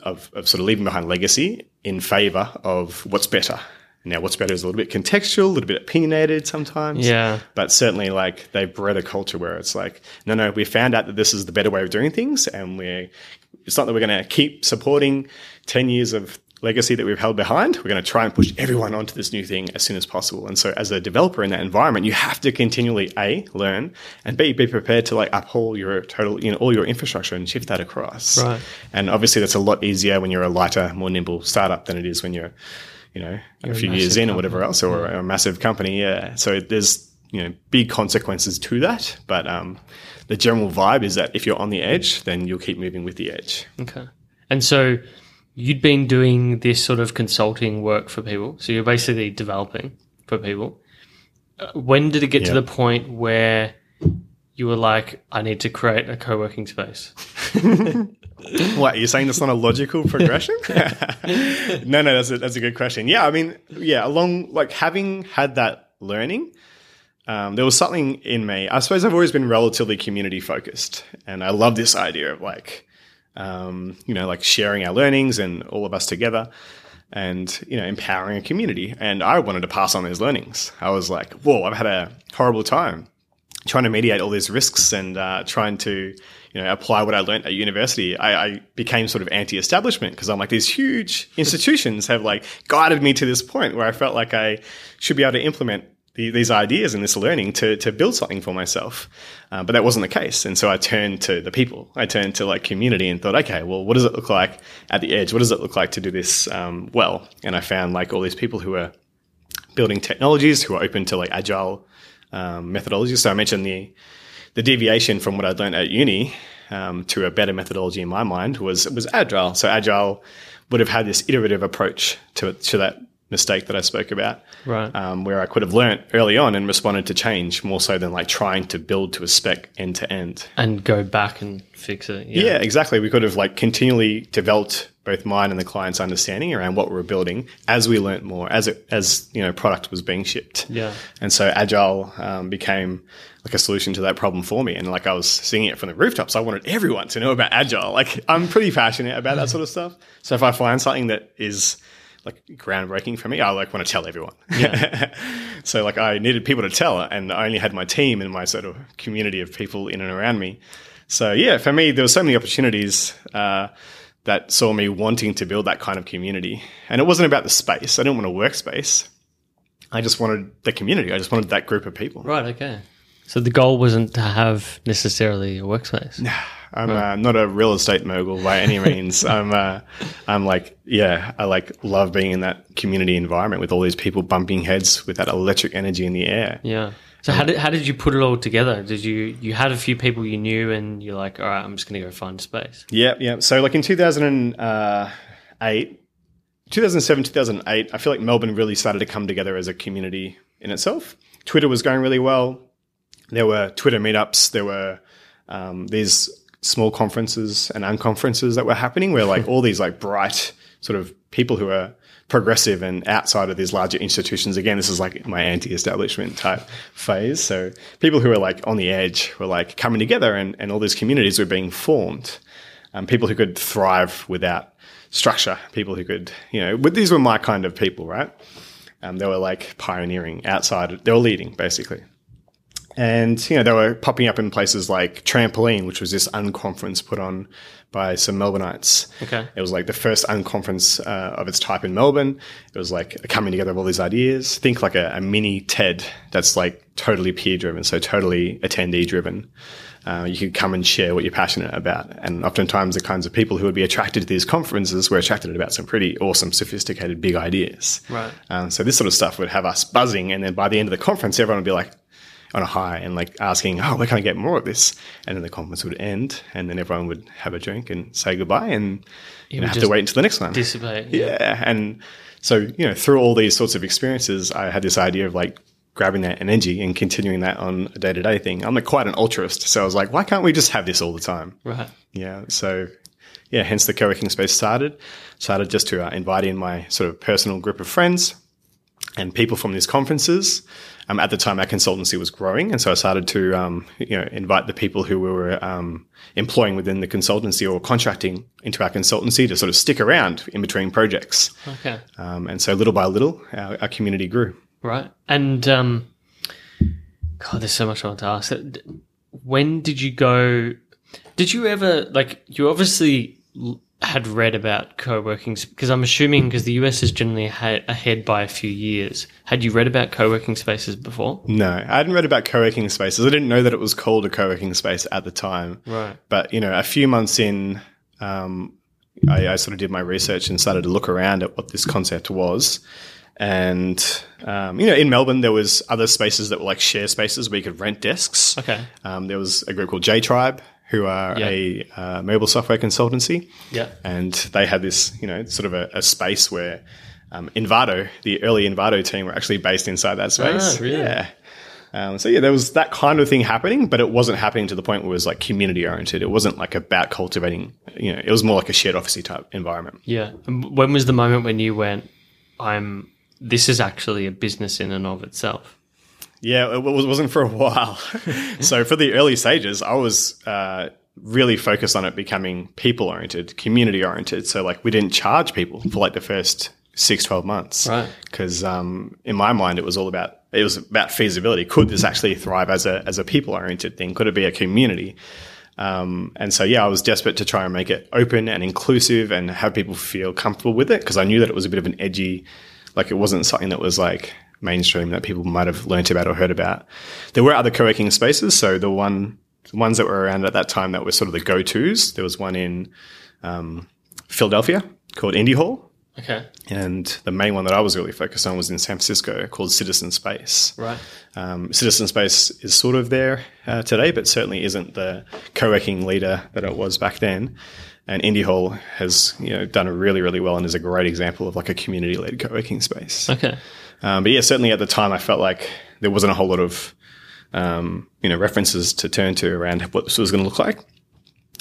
Speaker 2: of, of sort of leaving behind legacy in favor of what's better. Now, what's better is a little bit contextual, a little bit opinionated sometimes.
Speaker 1: Yeah.
Speaker 2: But certainly, like, they've bred a culture where it's like, no, no, we found out that this is the better way of doing things. And we're, it's not that we're going to keep supporting 10 years of legacy that we've held behind. We're going to try and push everyone onto this new thing as soon as possible. And so as a developer in that environment, you have to continually A, learn and B, be prepared to like uphold your total, you know, all your infrastructure and shift that across.
Speaker 1: Right.
Speaker 2: And obviously that's a lot easier when you're a lighter, more nimble startup than it is when you're, you know, you're a few a years in or whatever else or yeah. a massive company. Yeah. So there's, you know, big consequences to that. But, um, the general vibe is that if you're on the edge, then you'll keep moving with the edge.
Speaker 1: Okay. And so you'd been doing this sort of consulting work for people. So you're basically developing for people. Uh, when did it get yeah. to the point where you were like, I need to create a co working space? (laughs)
Speaker 2: what you're saying that's not a logical progression (laughs) no no that's a, that's a good question yeah i mean yeah along like having had that learning um, there was something in me i suppose i've always been relatively community focused and i love this idea of like um, you know, like sharing our learnings and all of us together and, you know, empowering a community. And I wanted to pass on those learnings. I was like, whoa, I've had a horrible time trying to mediate all these risks and uh, trying to, you know, apply what I learned at university. I, I became sort of anti-establishment because I'm like, these huge institutions have like guided me to this point where I felt like I should be able to implement the, these ideas and this learning to to build something for myself. Uh, but that wasn't the case, and so I turned to the people. I turned to like community and thought, okay, well, what does it look like at the edge? What does it look like to do this um, well? And I found like all these people who are building technologies who are open to like agile um, methodologies. So I mentioned the the deviation from what I'd learned at uni um, to a better methodology in my mind was was agile. So agile would have had this iterative approach to to that mistake that I spoke about,
Speaker 1: Right.
Speaker 2: um, where I could have learnt early on and responded to change more so than like trying to build to a spec end to end.
Speaker 1: and go back and fix it.
Speaker 2: Yeah, exactly. We could have like continually developed both mine and the client's understanding around what we were building as we learnt more, as it as you know product was being shipped.
Speaker 1: Yeah.
Speaker 2: And so agile um, became like a solution to that problem for me. And like I was seeing it from the rooftops. I wanted everyone to know about agile. Like I'm pretty passionate about that sort of stuff. So if I find something that is like groundbreaking for me, I like want to tell everyone.
Speaker 1: Yeah. (laughs)
Speaker 2: so like I needed people to tell, and I only had my team and my sort of community of people in and around me. So yeah, for me, there were so many opportunities uh, that saw me wanting to build that kind of community, and it wasn't about the space. I didn't want a workspace. I just wanted the community. I just wanted that group of people.
Speaker 1: Right. Okay. So the goal wasn't to have necessarily a workspace.
Speaker 2: I'm uh, not a real estate mogul by any (laughs) means. I'm, uh, I'm like, yeah, I like love being in that community environment with all these people bumping heads with that electric energy in the air.
Speaker 1: Yeah. So how did how did you put it all together? Did you you had a few people you knew, and you're like, all right, I'm just going to go find space.
Speaker 2: Yeah, yeah. So like in 2008, 2007, 2008, I feel like Melbourne really started to come together as a community in itself. Twitter was going really well. There were Twitter meetups. There were um, these small conferences and unconferences that were happening where like all these like bright sort of people who are progressive and outside of these larger institutions. Again, this is like my anti-establishment type phase. So people who are like on the edge were like coming together and, and all these communities were being formed. Um, people who could thrive without structure, people who could, you know, but these were my kind of people, right? Um, they were like pioneering outside, they were leading basically. And, you know, they were popping up in places like Trampoline, which was this unconference put on by some Melbourneites.
Speaker 1: Okay.
Speaker 2: It was like the first unconference uh, of its type in Melbourne. It was like a coming together of all these ideas. Think like a, a mini TED that's like totally peer driven, so totally attendee driven. Uh, you could come and share what you're passionate about. And oftentimes the kinds of people who would be attracted to these conferences were attracted about some pretty awesome, sophisticated, big ideas.
Speaker 1: Right.
Speaker 2: Um, so this sort of stuff would have us buzzing. And then by the end of the conference, everyone would be like, on a high and like asking, oh, where can I get more of this? And then the conference would end, and then everyone would have a drink and say goodbye, and you know, have to wait until the next one.
Speaker 1: Dissipate.
Speaker 2: yeah, and so you know, through all these sorts of experiences, I had this idea of like grabbing that energy and continuing that on a day to day thing. I'm like quite an altruist, so I was like, why can't we just have this all the time?
Speaker 1: Right.
Speaker 2: Yeah, so yeah, hence the co-working space started. Started just to uh, invite in my sort of personal group of friends and people from these conferences. Um, at the time, our consultancy was growing, and so I started to um, you know invite the people who we were um, employing within the consultancy or contracting into our consultancy to sort of stick around in between projects.
Speaker 1: Okay.
Speaker 2: Um, and so little by little, our, our community grew.
Speaker 1: Right. And um, God, there's so much I want to ask. When did you go? Did you ever like? You obviously had read about co-working because I'm assuming because the US is generally ahead, ahead by a few years. Had you read about co-working spaces before?
Speaker 2: No, I hadn't read about co-working spaces. I didn't know that it was called a co-working space at the time.
Speaker 1: Right.
Speaker 2: But you know, a few months in, um, I, I sort of did my research and started to look around at what this concept was. And um, you know, in Melbourne, there was other spaces that were like share spaces where you could rent desks.
Speaker 1: Okay.
Speaker 2: Um, there was a group called J Tribe, who are
Speaker 1: Yeah.
Speaker 2: a uh, mobile software consultancy,
Speaker 1: Yeah.
Speaker 2: and they had this, you know, sort of a, a space where um, Envato, the early Envato team, were actually based inside that space.
Speaker 1: Ah, really?
Speaker 2: Yeah. Um, so yeah, there was that kind of thing happening, but it wasn't happening to the point where it was like community oriented. It wasn't like about cultivating, you know, it was more like a shared officey type environment.
Speaker 1: Yeah. And when was the moment when you went? I'm. This is actually a business in and of itself.
Speaker 2: Yeah, it was- wasn't for a while. (laughs) so for the early stages, I was uh, really focused on it becoming people oriented, community oriented. So like we didn't charge people for like the first six, 12 months.
Speaker 1: Right.
Speaker 2: Because um, in my mind, it was all about, it was about feasibility. Could this actually thrive as a, as a people oriented thing? Could it be a community? Um, and so, yeah, I was desperate to try and make it open and inclusive and have people feel comfortable with it because I knew that it was a bit of an edgy, like it wasn't something that was like mainstream that people might have learnt about or heard about. There were other co-working spaces. So the one the ones that were around at that time that were sort of the go-tos. There was one in um, Philadelphia called Indy Hall.
Speaker 1: Okay.
Speaker 2: And the main one that I was really focused on was in San Francisco called Citizen Space.
Speaker 1: Right.
Speaker 2: Um, Citizen Space is sort of there uh, today, but certainly isn't the co-working leader that it was back then. And Indy Hall has you know done it really really well and is a great example of like a community led co-working space.
Speaker 1: Okay.
Speaker 2: Um, but yeah, certainly at the time I felt like there wasn't a whole lot of um, you know references to turn to around what this was going to look like.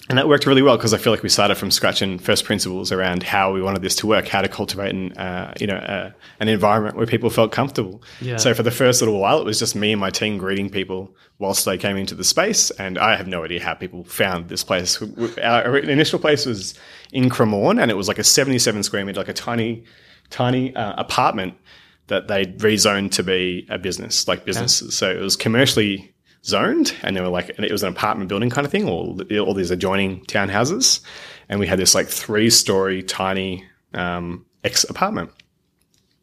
Speaker 2: And that worked really well because I feel like we started from scratch and first principles around how we wanted this to work, how to cultivate an, uh, you know, uh, an environment where people felt comfortable.
Speaker 1: Yeah.
Speaker 2: So for the first little while, it was just me and my team greeting people whilst they came into the space. And I have no idea how people found this place. Our initial place was in Cremorne and it was like a 77 square meter, like a tiny, tiny uh, apartment that they'd rezoned to be a business, like businesses. So it was commercially zoned and they were like it was an apartment building kind of thing or all these adjoining townhouses. And we had this like three story tiny um, ex apartment.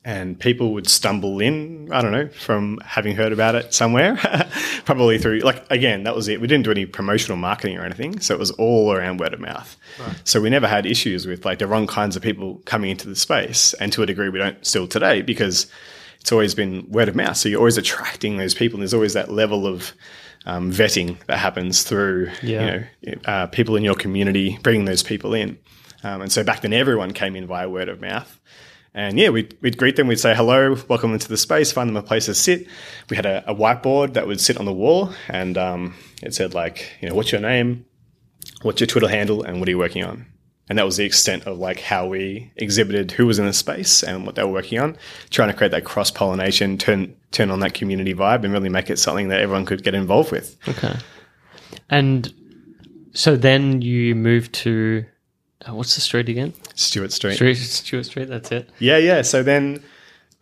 Speaker 2: And people would stumble in i don't know from having heard about it somewhere (laughs) probably through like again that was it. We didn't do any promotional marketing or anything so it was all around word of mouth. Right. so we never had issues with like the wrong kinds of people coming into the space. And to a degree we don't still today because it's always been word of mouth. So you're always attracting those people. And there's always that level of um, vetting that happens through yeah. you know uh, people in your community bringing those people in. Um, and so back then, everyone came in via word of mouth. And yeah, we'd, we'd greet them. We'd say hello, welcome into the space, find them a place to sit. We had a, a whiteboard that would sit on the wall, and um, it said like, you know, what's your name, what's your Twitter handle, and what are you working on? And that was the extent of like how we exhibited who was in the space and what they were working on, trying to create that cross pollination, turn turn on that community vibe, and really make it something that everyone could get involved with.
Speaker 1: Okay, and so then you moved to uh, what's the street again?
Speaker 2: Stewart Street.
Speaker 1: Street. Stewart Street. That's it.
Speaker 2: Yeah, yeah. So then,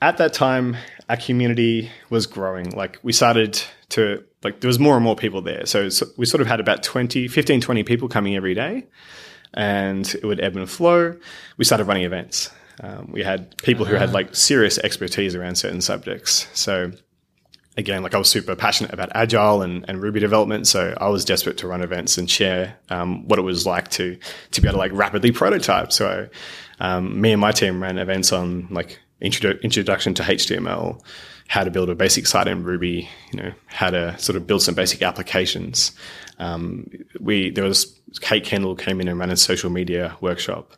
Speaker 2: at that time, our community was growing. Like we started to like there was more and more people there. So, so we sort of had about 20, 15, 20 people coming every day and it would ebb and flow. We started running events. Um, we had people who had uh-huh. like serious expertise around certain subjects. So again, like I was super passionate about agile and, and Ruby development, so I was desperate to run events and share um, what it was like to to be able to like rapidly prototype. So um, me and my team ran events on like introdu- introduction to HTML, how to build a basic site in Ruby, you know, how to sort of build some basic applications. Um, we there was Kate Kendall came in and ran a social media workshop.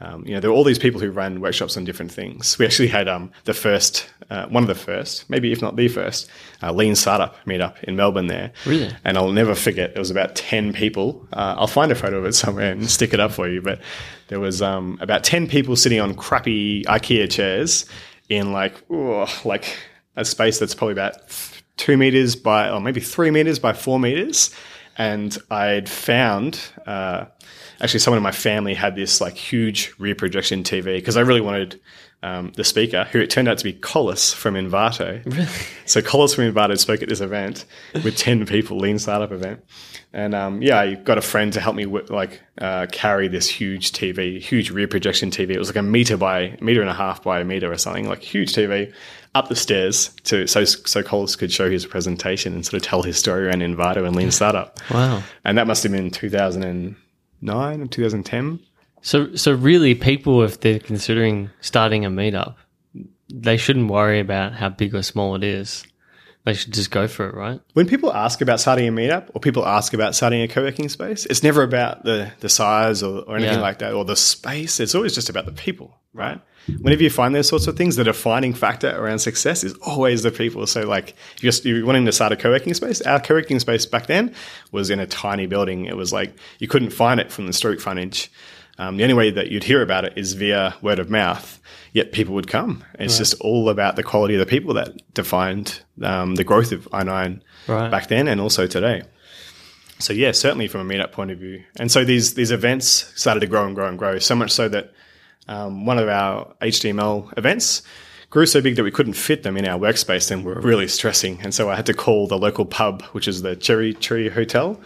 Speaker 2: Um, you know, there were all these people who ran workshops on different things. We actually had um, the first, uh, one of the first, maybe if not the first, uh, lean startup meetup in Melbourne there.
Speaker 1: Really?
Speaker 2: And I'll never forget. It was about ten people. Uh, I'll find a photo of it somewhere and stick it up for you. But there was um, about ten people sitting on crappy IKEA chairs in like, oh, like a space that's probably about two meters by, or maybe three meters by four meters and I'd found uh, actually someone in my family had this like huge rear projection TV because I really wanted um, the speaker, who it turned out to be Collis from Envato.
Speaker 1: Really?
Speaker 2: So Collis from Envato spoke at this event with ten people, lean startup event, and um, yeah, I got a friend to help me like uh, carry this huge TV, huge rear projection TV. It was like a meter by meter and a half by a meter or something, like huge TV up the stairs to so so Collis could show his presentation and sort of tell his story around Envato and Lean Startup.
Speaker 1: Wow!
Speaker 2: And that must have been 2009 or 2010.
Speaker 1: So so really, people if they're considering starting a meetup, they shouldn't worry about how big or small it is. They should just go for it, right?
Speaker 2: When people ask about starting a meetup or people ask about starting a co-working space, it's never about the, the size or, or anything yeah. like that or the space. It's always just about the people, right? Whenever you find those sorts of things, the defining factor around success is always the people. So like if you're, you're wanting to start a co-working space, our co-working space back then was in a tiny building. It was like you couldn't find it from the street frontage. Um, the only way that you'd hear about it is via word of mouth. Yet people would come. It's right. just all about the quality of the people that defined um, the growth of i9 right. back then and also today. So yeah, certainly from a meetup point of view. And so these these events started to grow and grow and grow so much so that um, one of our HTML events grew so big that we couldn't fit them in our workspace and we were really stressing. And so I had to call the local pub, which is the Cherry Tree Hotel,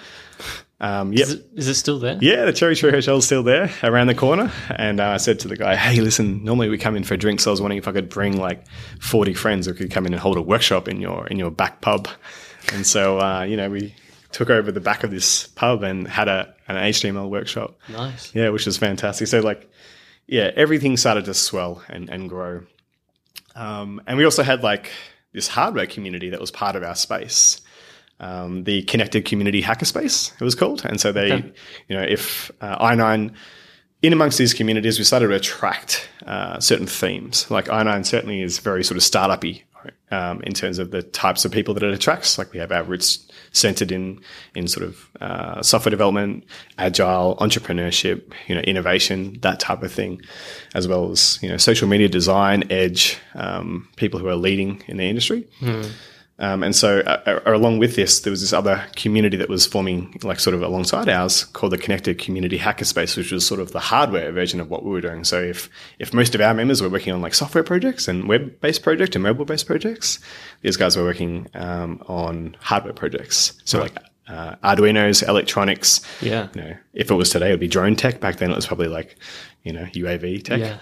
Speaker 2: Um, yep.
Speaker 1: Is it, is it still there?
Speaker 2: Yeah, the Cherry Tree Hotel's still there around the corner. And uh, I said to the guy, hey, listen, normally we come in for drinks. So I was wondering if I could bring like 40 friends who could come in and hold a workshop in your in your back pub. And so, uh, you know, we took over the back of this pub and had a an HTML workshop.
Speaker 1: Nice.
Speaker 2: Yeah, which was fantastic. So, like, yeah, everything started to swell and, and grow. Um, and we also had like this hardware community that was part of our space um, the Connected Community Hackerspace, it was called. And so they,
Speaker 1: Okay.
Speaker 2: you know, if uh, i9, in amongst these communities, we started to attract uh, certain themes. Like i9 certainly is very sort of startup-y um, in terms of the types of people that it attracts. Like we have our roots centered in in sort of uh, software development, agile, entrepreneurship, you know, innovation, that type of thing, as well as you know, social media design, edge, um, people who are leading in the industry. Um, and so, uh, uh, along with this, there was this other community that was forming, like sort of alongside ours, called the Connected Community Hackerspace, which was sort of the hardware version of what we were doing. So, if if most of our members were working on like software projects and web-based projects and mobile-based projects, these guys were working um, on hardware projects. So, like uh, Arduino's, electronics.
Speaker 1: Yeah.
Speaker 2: You know, if it was today, it would be drone tech. Back then, it was probably like, you know, UAV tech.
Speaker 1: Yeah.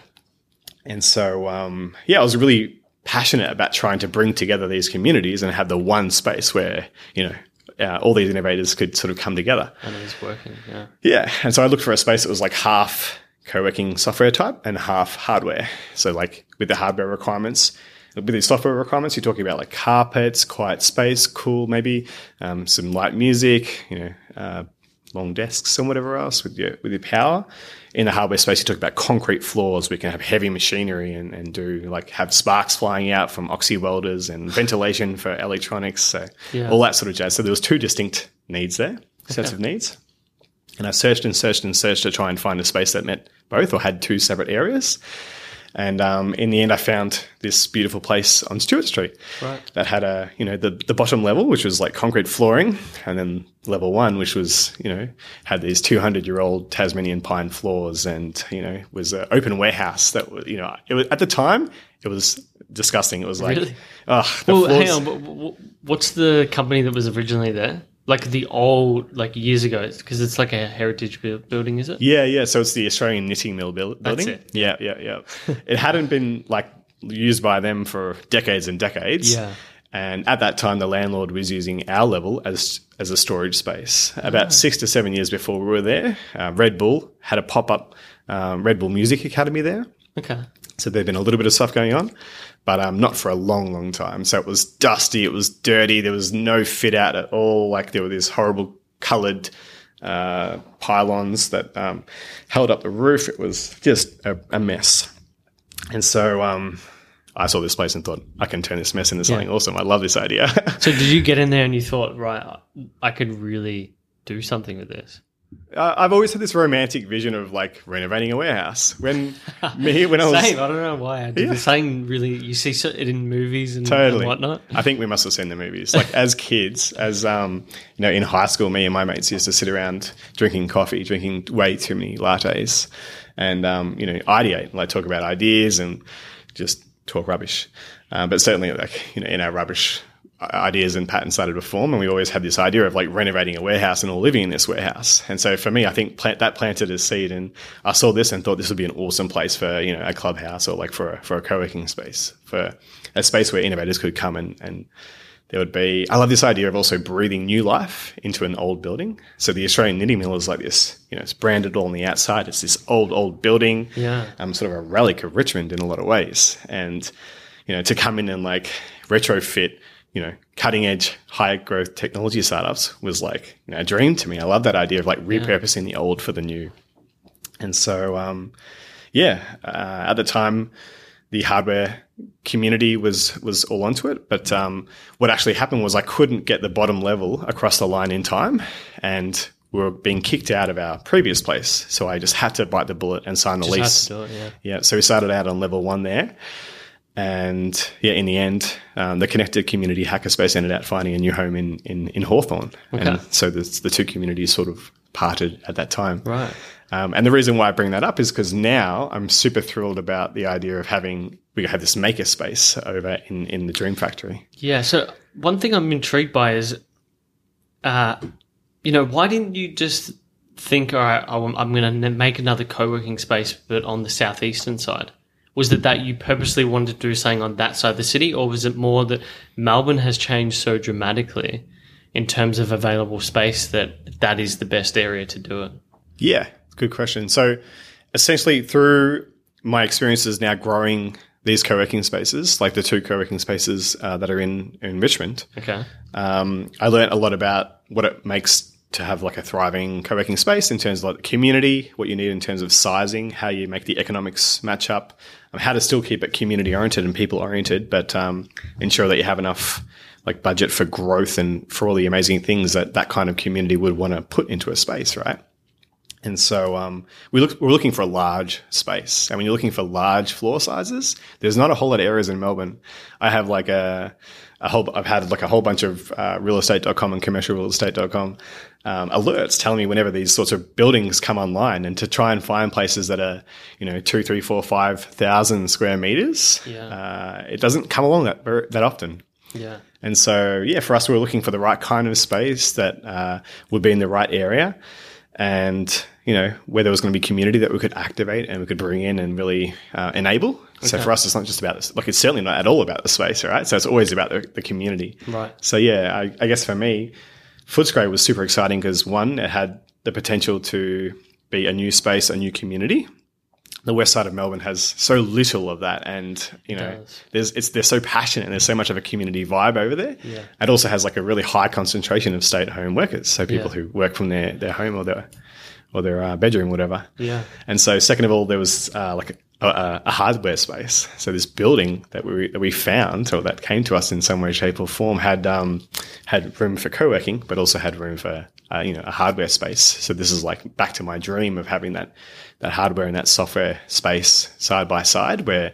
Speaker 2: And so, um, yeah, I was really passionate about trying to bring together these communities and have the one space where, you know, uh, all these innovators could sort of come together.
Speaker 1: And it's working. Yeah.
Speaker 2: Yeah. And so I looked for a space that was like half co working software type and half hardware. So, like with the hardware requirements, with the software requirements, you're talking about like carpets, quiet space, cool, maybe um, some light music, you know, uh, long desks and whatever else with your with your power. In the hardware space, you talk about concrete floors. We can have heavy machinery and, and do like have sparks flying out from oxy welders and ventilation for electronics. So
Speaker 1: Yeah.
Speaker 2: all that sort of jazz. So there was two distinct needs there, sets of needs. And I searched and searched and searched to try and find a space that met both or had two separate areas. And um, in the end, I found this beautiful place on Stewart Street
Speaker 1: Right.
Speaker 2: that had a, you know, the, the bottom level, which was like concrete flooring, and then level one, which was, you know, had these 200 year old Tasmanian pine floors and, you know, was an open warehouse that was, you know, it was, at the time, it was disgusting. It was like,
Speaker 1: Really?
Speaker 2: oh,
Speaker 1: Well,
Speaker 2: floors-
Speaker 1: hang on. but wh- wh- What's the company that was originally there? Like the old, like years ago, because it's like a heritage bu- building, is it?
Speaker 2: Yeah, yeah. So it's the Australian Knitting Mill buil- building.
Speaker 1: it.
Speaker 2: Yeah, yeah, yeah. (laughs) it hadn't been like used by them for decades and decades.
Speaker 1: Yeah.
Speaker 2: And at that time, the landlord was using our level as as a storage space. About six to seven years before we were there, uh, Red Bull had a pop up um, Red Bull Music Academy there.
Speaker 1: Okay.
Speaker 2: So there'd been a little bit of stuff going on, but um, not for a long, long time. So it was dusty, it was dirty, there was no fit out at all. Like there were these horrible coloured uh, pylons that um, held up the roof. It was just a, a mess. And so um, I saw this place and thought, I can turn this mess into something awesome. I love this idea. (laughs)
Speaker 1: So did you get in there and you thought, right, I could really do something with this?
Speaker 2: Uh, I've always had this romantic vision of like renovating a warehouse. When (laughs) me, when I was
Speaker 1: Same. I don't know why I did the same. Really, you see so- it in movies and,
Speaker 2: totally
Speaker 1: and whatnot.
Speaker 2: I think we must have seen the movies. Like as (laughs) kids, as um, you know, in high school, me and my mates used to sit around drinking coffee, drinking way too many lattes, and um, you know, ideate, like talk about ideas and just talk rubbish. Uh, but certainly, like you know, in our rubbish ideas and patterns started to form, and we always had this idea of like renovating a warehouse and all living in this warehouse. And so for me, I think plant, that planted a seed, and I saw this and thought this would be an awesome place for you know a clubhouse or like for a, for a co-working space for a space where innovators could come and and there would be I love this idea of also breathing new life into an old building. So the Australian Knitting Mill is like this, you know, it's branded all on the outside. It's this old, old building.
Speaker 1: Yeah.
Speaker 2: Um, sort of a relic of Richmond in a lot of ways. And, you know, to come in and like retrofit, you know, cutting edge, high growth technology startups was like you know, a dream to me. I love that idea of like repurposing the old for the new. And so, um, yeah, uh, at the time, the hardware community was was all onto it. But um, what actually happened was I couldn't get the bottom level across the line in time, and we were being kicked out of our previous place. So I just had to bite the bullet and sign the
Speaker 1: Just
Speaker 2: lease.
Speaker 1: it, yeah.
Speaker 2: Yeah, so we started out on level one there. And yeah, in the end, um, the connected community hackerspace ended up finding a new home in, in, in Hawthorn.
Speaker 1: Okay.
Speaker 2: And so the, the two communities sort of parted at that time.
Speaker 1: Right.
Speaker 2: Um, and the reason why I bring that up is because now I'm super thrilled about the idea of having, we have this maker space over in, in the Dream Factory.
Speaker 1: Yeah. So one thing I'm intrigued by is, uh, you know, why didn't you just think, all right, I'm, I'm going to make another co-working space, but on the southeastern side? Was it that you purposely wanted to do something on that side of the city, or was it more that Melbourne has changed so dramatically in terms of available space that that is the best area to do it?
Speaker 2: Yeah, good question. So essentially, through my experiences now growing these co-working spaces, like the two co-working spaces uh, that are in in Richmond,
Speaker 1: Okay.
Speaker 2: um, I learned a lot about what it makes to have like a thriving co-working space in terms of like community, what you need in terms of sizing, how you make the economics match up, um, how to still keep it community oriented and people oriented, but um, ensure that you have enough like budget for growth and for all the amazing things that that kind of community would want to put into a space, right? And so um, we look, we're looking for a large space. And when you're looking for large floor sizes, there's not a whole lot of areas in Melbourne. I have like a, a whole, I've had like a whole bunch of uh, realestate.com and commercialrealestate.com um, alerts telling me whenever these sorts of buildings come online and to try and find places that are, you know, two, three, four, five thousand square meters.
Speaker 1: Yeah.
Speaker 2: Uh, it doesn't come along that, that often.
Speaker 1: Yeah.
Speaker 2: And so, yeah, for us, we were looking for the right kind of space that uh, would be in the right area and, you know, where there was going to be community that we could activate and we could bring in and really uh, enable. So
Speaker 1: Okay.
Speaker 2: for us, it's not just about this. Like, it's certainly not at all about the space, right? So it's always about the, the community.
Speaker 1: Right.
Speaker 2: So, yeah, I, I guess for me, Footscray was super exciting because one, it had the potential to be a new space, a new community. The west side of Melbourne has so little of that, and you know,
Speaker 1: does.
Speaker 2: there's it's they're so passionate and there's so much of a community vibe over there.
Speaker 1: Yeah.
Speaker 2: It also has like a really high concentration of stay-at-home workers, so people
Speaker 1: Yeah.
Speaker 2: who work from their their home or their or their uh, bedroom, whatever.
Speaker 1: Yeah.
Speaker 2: And so, second of all, there was uh, like a, a, hardware space. So this building that we that we found or that came to us in some way, shape, or form had um, had room for co-working, but also had room for uh, you know a hardware space. So this is like back to my dream of having that that hardware and that software space side by side, where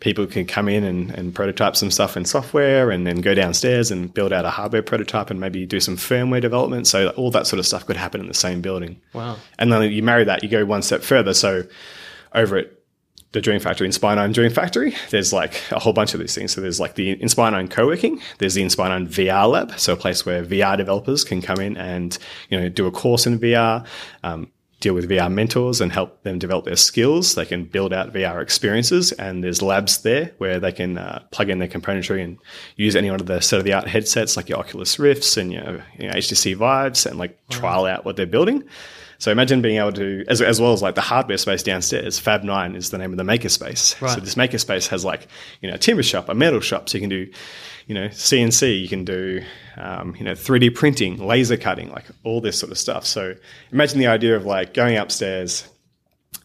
Speaker 2: people can come in and, and prototype some stuff in software and then go downstairs and build out a hardware prototype and maybe do some firmware development. So all that sort of stuff could happen in the same building.
Speaker 1: Wow.
Speaker 2: And then you marry that, you go one step further. So over at the Dream Factory, Inspire 9 Dream Factory, there's like a whole bunch of these things. So there's like the Inspire 9 co-working, there's the Inspire 9 VR lab, so a place where VR developers can come in and, you know, do a course in VR, um, deal with VR mentors and help them develop their skills. They can build out VR experiences and there's labs there where they can uh, plug in their componentry and use any one of the state of the art headsets like your Oculus Rifts and your, you know, HTC Vives and like trial out what they're building. So imagine being able to, as, as well as like the hardware space downstairs, Fab Nine is the name of the makerspace.
Speaker 1: Right.
Speaker 2: So this makerspace has like, you know, a timber shop, a metal shop. So you can do, you know, CNC, you can do, um, you know, 3D printing, laser cutting, like all this sort of stuff. So imagine the idea of like going upstairs,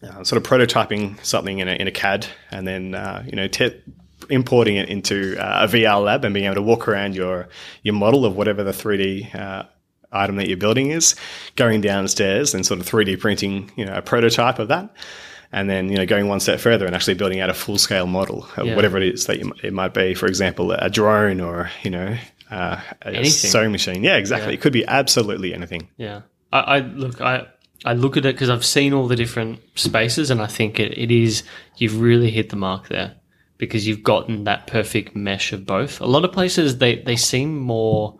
Speaker 2: uh, sort of prototyping something in a, in a CAD and then, uh, you know, te- importing it into uh, a VR lab and being able to walk around your, your model of whatever the 3D, uh, item that you're building is going downstairs and sort of 3D printing, you know, a prototype of that. And then, you know, going one step further and actually building out a full scale model of
Speaker 1: Yeah.
Speaker 2: whatever it is that you, it might be. For example, a drone or, you know, uh, a
Speaker 1: Anything.
Speaker 2: sewing machine. Yeah, exactly.
Speaker 1: Yeah.
Speaker 2: It could be absolutely anything.
Speaker 1: Yeah, I, I look, I I look at it because I've seen all the different spaces, and I think it, it is you've really hit the mark there because you've gotten that perfect mesh of both. A lot of places they they seem more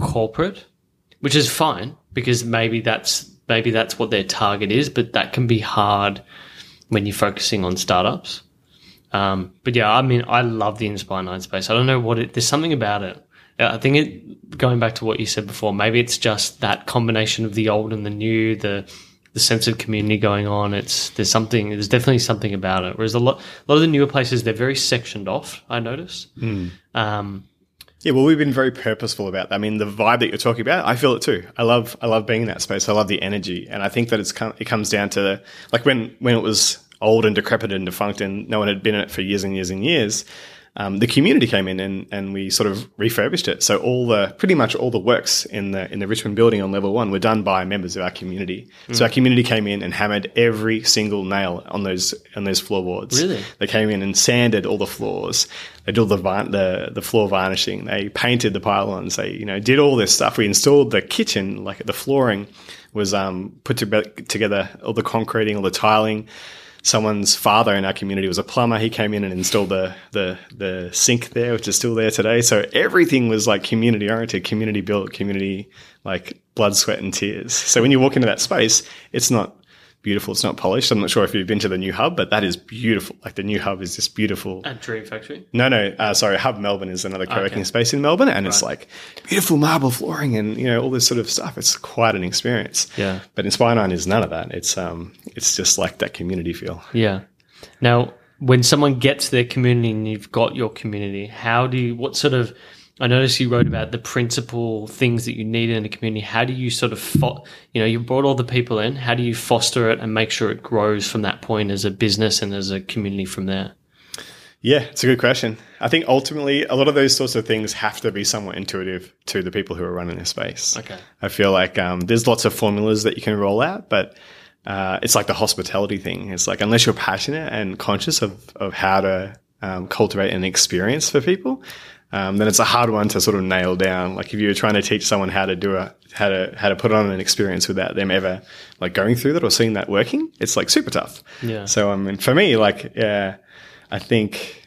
Speaker 1: corporate, which is fine because maybe that's maybe that's what their target is, but that can be hard when you're focusing on startups. Um, but yeah, I mean, I love the Inspire Nine space. I don't know what it. There's something about it. I think it. Going back to what you said before, maybe it's just that combination of the old and the new, the the sense of community going on. It's there's something. There's definitely something about it. Whereas a lot, a lot of the newer places, they're very sectioned off. I notice. Um,
Speaker 2: Yeah, well, we've been very purposeful about that. I mean, the vibe that you're talking about, I feel it too. I love, I love being in that space. I love the energy, and I think that it's come, it comes down to like when when it was old and decrepit and defunct, and no one had been in it for years and years and years. Um, the community came in and, and we sort of refurbished it. So all the pretty much all the works in the in the Richmond building on level one were done by members of our community. So our community came in and hammered every single nail on those on those floorboards.
Speaker 1: Really?
Speaker 2: They came in and sanded all the floors. They did all the var- the the floor varnishing. They painted the pylons. They you know did all this stuff. We installed the kitchen, like the flooring was um, put to- together, all the concreting, all the tiling. Someone's father in our community was a plumber. He came in and installed the the the sink there, which is still there today. So everything was like community oriented, community built, community like blood, sweat, and tears. So when you walk into that space, it's not beautiful. It's not polished. I'm not sure if you've been to the new hub, but that is beautiful. Like the new hub is just beautiful.
Speaker 1: At Dream Factory.
Speaker 2: No, no, uh, sorry. Hub Melbourne is another co-working space in Melbourne, and it's like beautiful marble flooring and you know all this sort of stuff. It's quite an experience.
Speaker 1: Yeah.
Speaker 2: But Inspire Nine is none of that. It's um, it's just like that community feel.
Speaker 1: Yeah. Now, when someone gets their community and you've got your community, how do you, what sort of, I noticed you wrote about the principal things that you need in a community. How do you sort of, fo- you know, you brought all the people in. How do you foster it and make sure it grows from that point as a business and as a community from there?
Speaker 2: Yeah, it's a good question. I think ultimately a lot of those sorts of things have to be somewhat intuitive to the people who are running this space.
Speaker 1: Okay.
Speaker 2: I feel like um, there's lots of formulas that you can roll out, but uh, it's like the hospitality thing. It's like unless you're passionate and conscious of, of how to um, cultivate an experience for people, um, then it's a hard one to sort of nail down. Like if you're trying to teach someone how to do a how to how to put on an experience without them ever like going through that or seeing that working, it's like super tough.
Speaker 1: Yeah.
Speaker 2: So I mean, for me, like yeah, I think.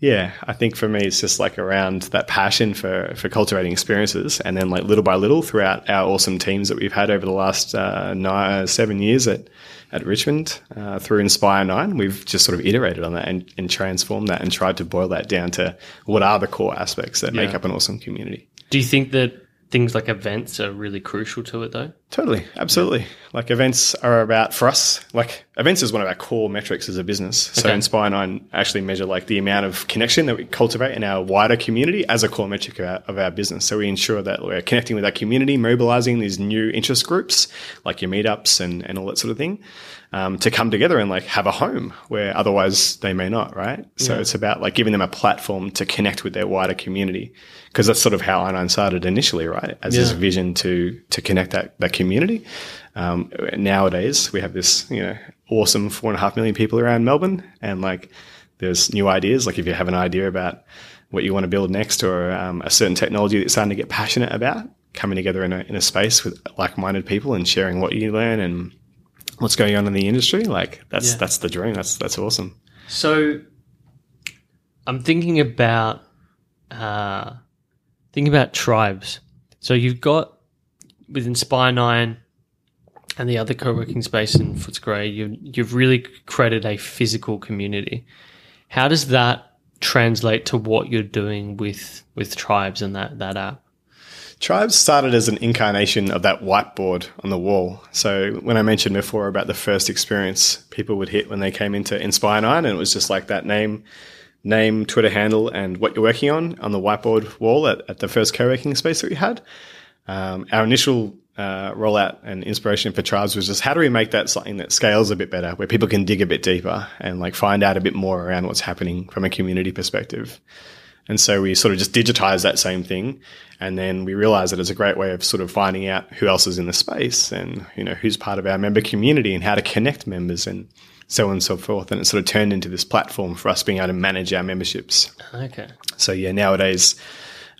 Speaker 2: Yeah, I think for me it's just like around that passion for for cultivating experiences, and then like little by little throughout our awesome teams that we've had over the last uh, nine, seven years at at Richmond uh, through Inspire Nine, we've just sort of iterated on that and, and transformed that and tried to boil that down to what are the core aspects that make up an awesome community.
Speaker 1: Do you think that things like events are really crucial to it though?
Speaker 2: Totally, absolutely. Like events are about for us. Like events is one of our core metrics as a business. So
Speaker 1: Okay.
Speaker 2: Inspire Nine actually measure like the amount of connection that we cultivate in our wider community as a core metric of our, of our business. So we ensure that we're connecting with our community, mobilizing these new interest groups like your meetups and and all that sort of thing. Um, to come together and like have a home where otherwise they may not, right? So it's about like giving them a platform to connect with their wider community because that's sort of how I9 started initially, right? As this
Speaker 1: Yeah.
Speaker 2: vision to to connect that that community. Um, nowadays, we have this you know awesome four and a half million people around Melbourne, and like there's new ideas. Like if you have an idea about what you want to build next, or um, a certain technology that you're starting to get passionate about, coming together in a in a space with like minded people and sharing what you learn and what's going on in the industry, like that's
Speaker 1: Yeah.
Speaker 2: that's the dream. That's that's awesome.
Speaker 1: So I'm thinking about uh, thinking about tribes. So you've got with Inspire Nine and the other co-working space in Footscray, you you've really created a physical community. How does that translate to what you're doing with with tribes and that that app?
Speaker 2: Tribes started as an incarnation of that whiteboard on the wall. So when I mentioned before about the first experience people would hit when they came into Inspire Nine, and it was just like that name, name, Twitter handle, and what you're working on on the whiteboard wall at, at the first co-working space that we had. Um, our initial uh, rollout and inspiration for tribes was just how do we make that something that scales a bit better, where people can dig a bit deeper and like find out a bit more around what's happening from a community perspective. And so we sort of just digitize that same thing. And then we realize that it's a great way of sort of finding out who else is in the space and, you know, who's part of our member community and how to connect members and so on and so forth. And it sort of turned into this platform for us being able to manage our memberships.
Speaker 1: Okay.
Speaker 2: So yeah, nowadays,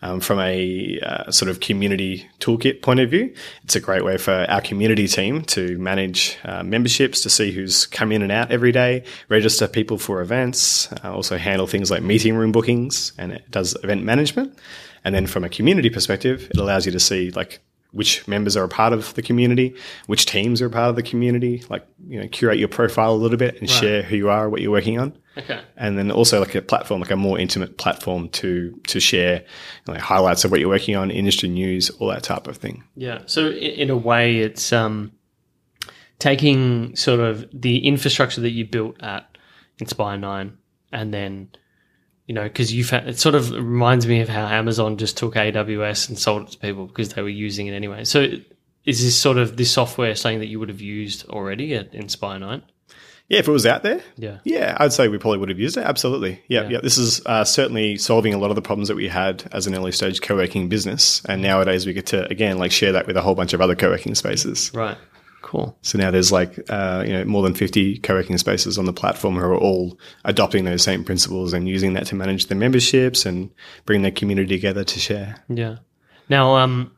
Speaker 2: um, from a uh, sort of community toolkit point of view, it's a great way for our community team to manage uh, memberships, to see who's come in and out every day, register people for events, uh, also handle things like meeting room bookings, and it does event management. And then from a community perspective, it allows you to see like which members are a part of the community, which teams are a part of the community, like you know, curate your profile a little bit and share who you are, what you're working on
Speaker 1: Okay.
Speaker 2: and then also like a platform, like a more intimate platform to to share like highlights of what you're working on, industry news, all that type of thing.
Speaker 1: Yeah. So in a way, it's um, taking sort of the infrastructure that you built at Inspire Nine, and then you know because you've had, it sort of reminds me of how Amazon just took AWS and sold it to people because they were using it anyway. So is this sort of this software something that you would have used already at Inspire Nine?
Speaker 2: Yeah, if it was out there,
Speaker 1: Yeah.
Speaker 2: yeah, I'd say we probably would have used it. Absolutely. Yeah,
Speaker 1: Yeah.
Speaker 2: yeah. This is uh, certainly solving a lot of the problems that we had as an early stage co-working business, and nowadays we get to again like share that with a whole bunch of other co-working spaces.
Speaker 1: Right. Cool.
Speaker 2: So now there's like uh, you know more than 50 co-working spaces on the platform who are all adopting those same principles and using that to manage their memberships and bring their community together to share.
Speaker 1: Yeah. Now, um,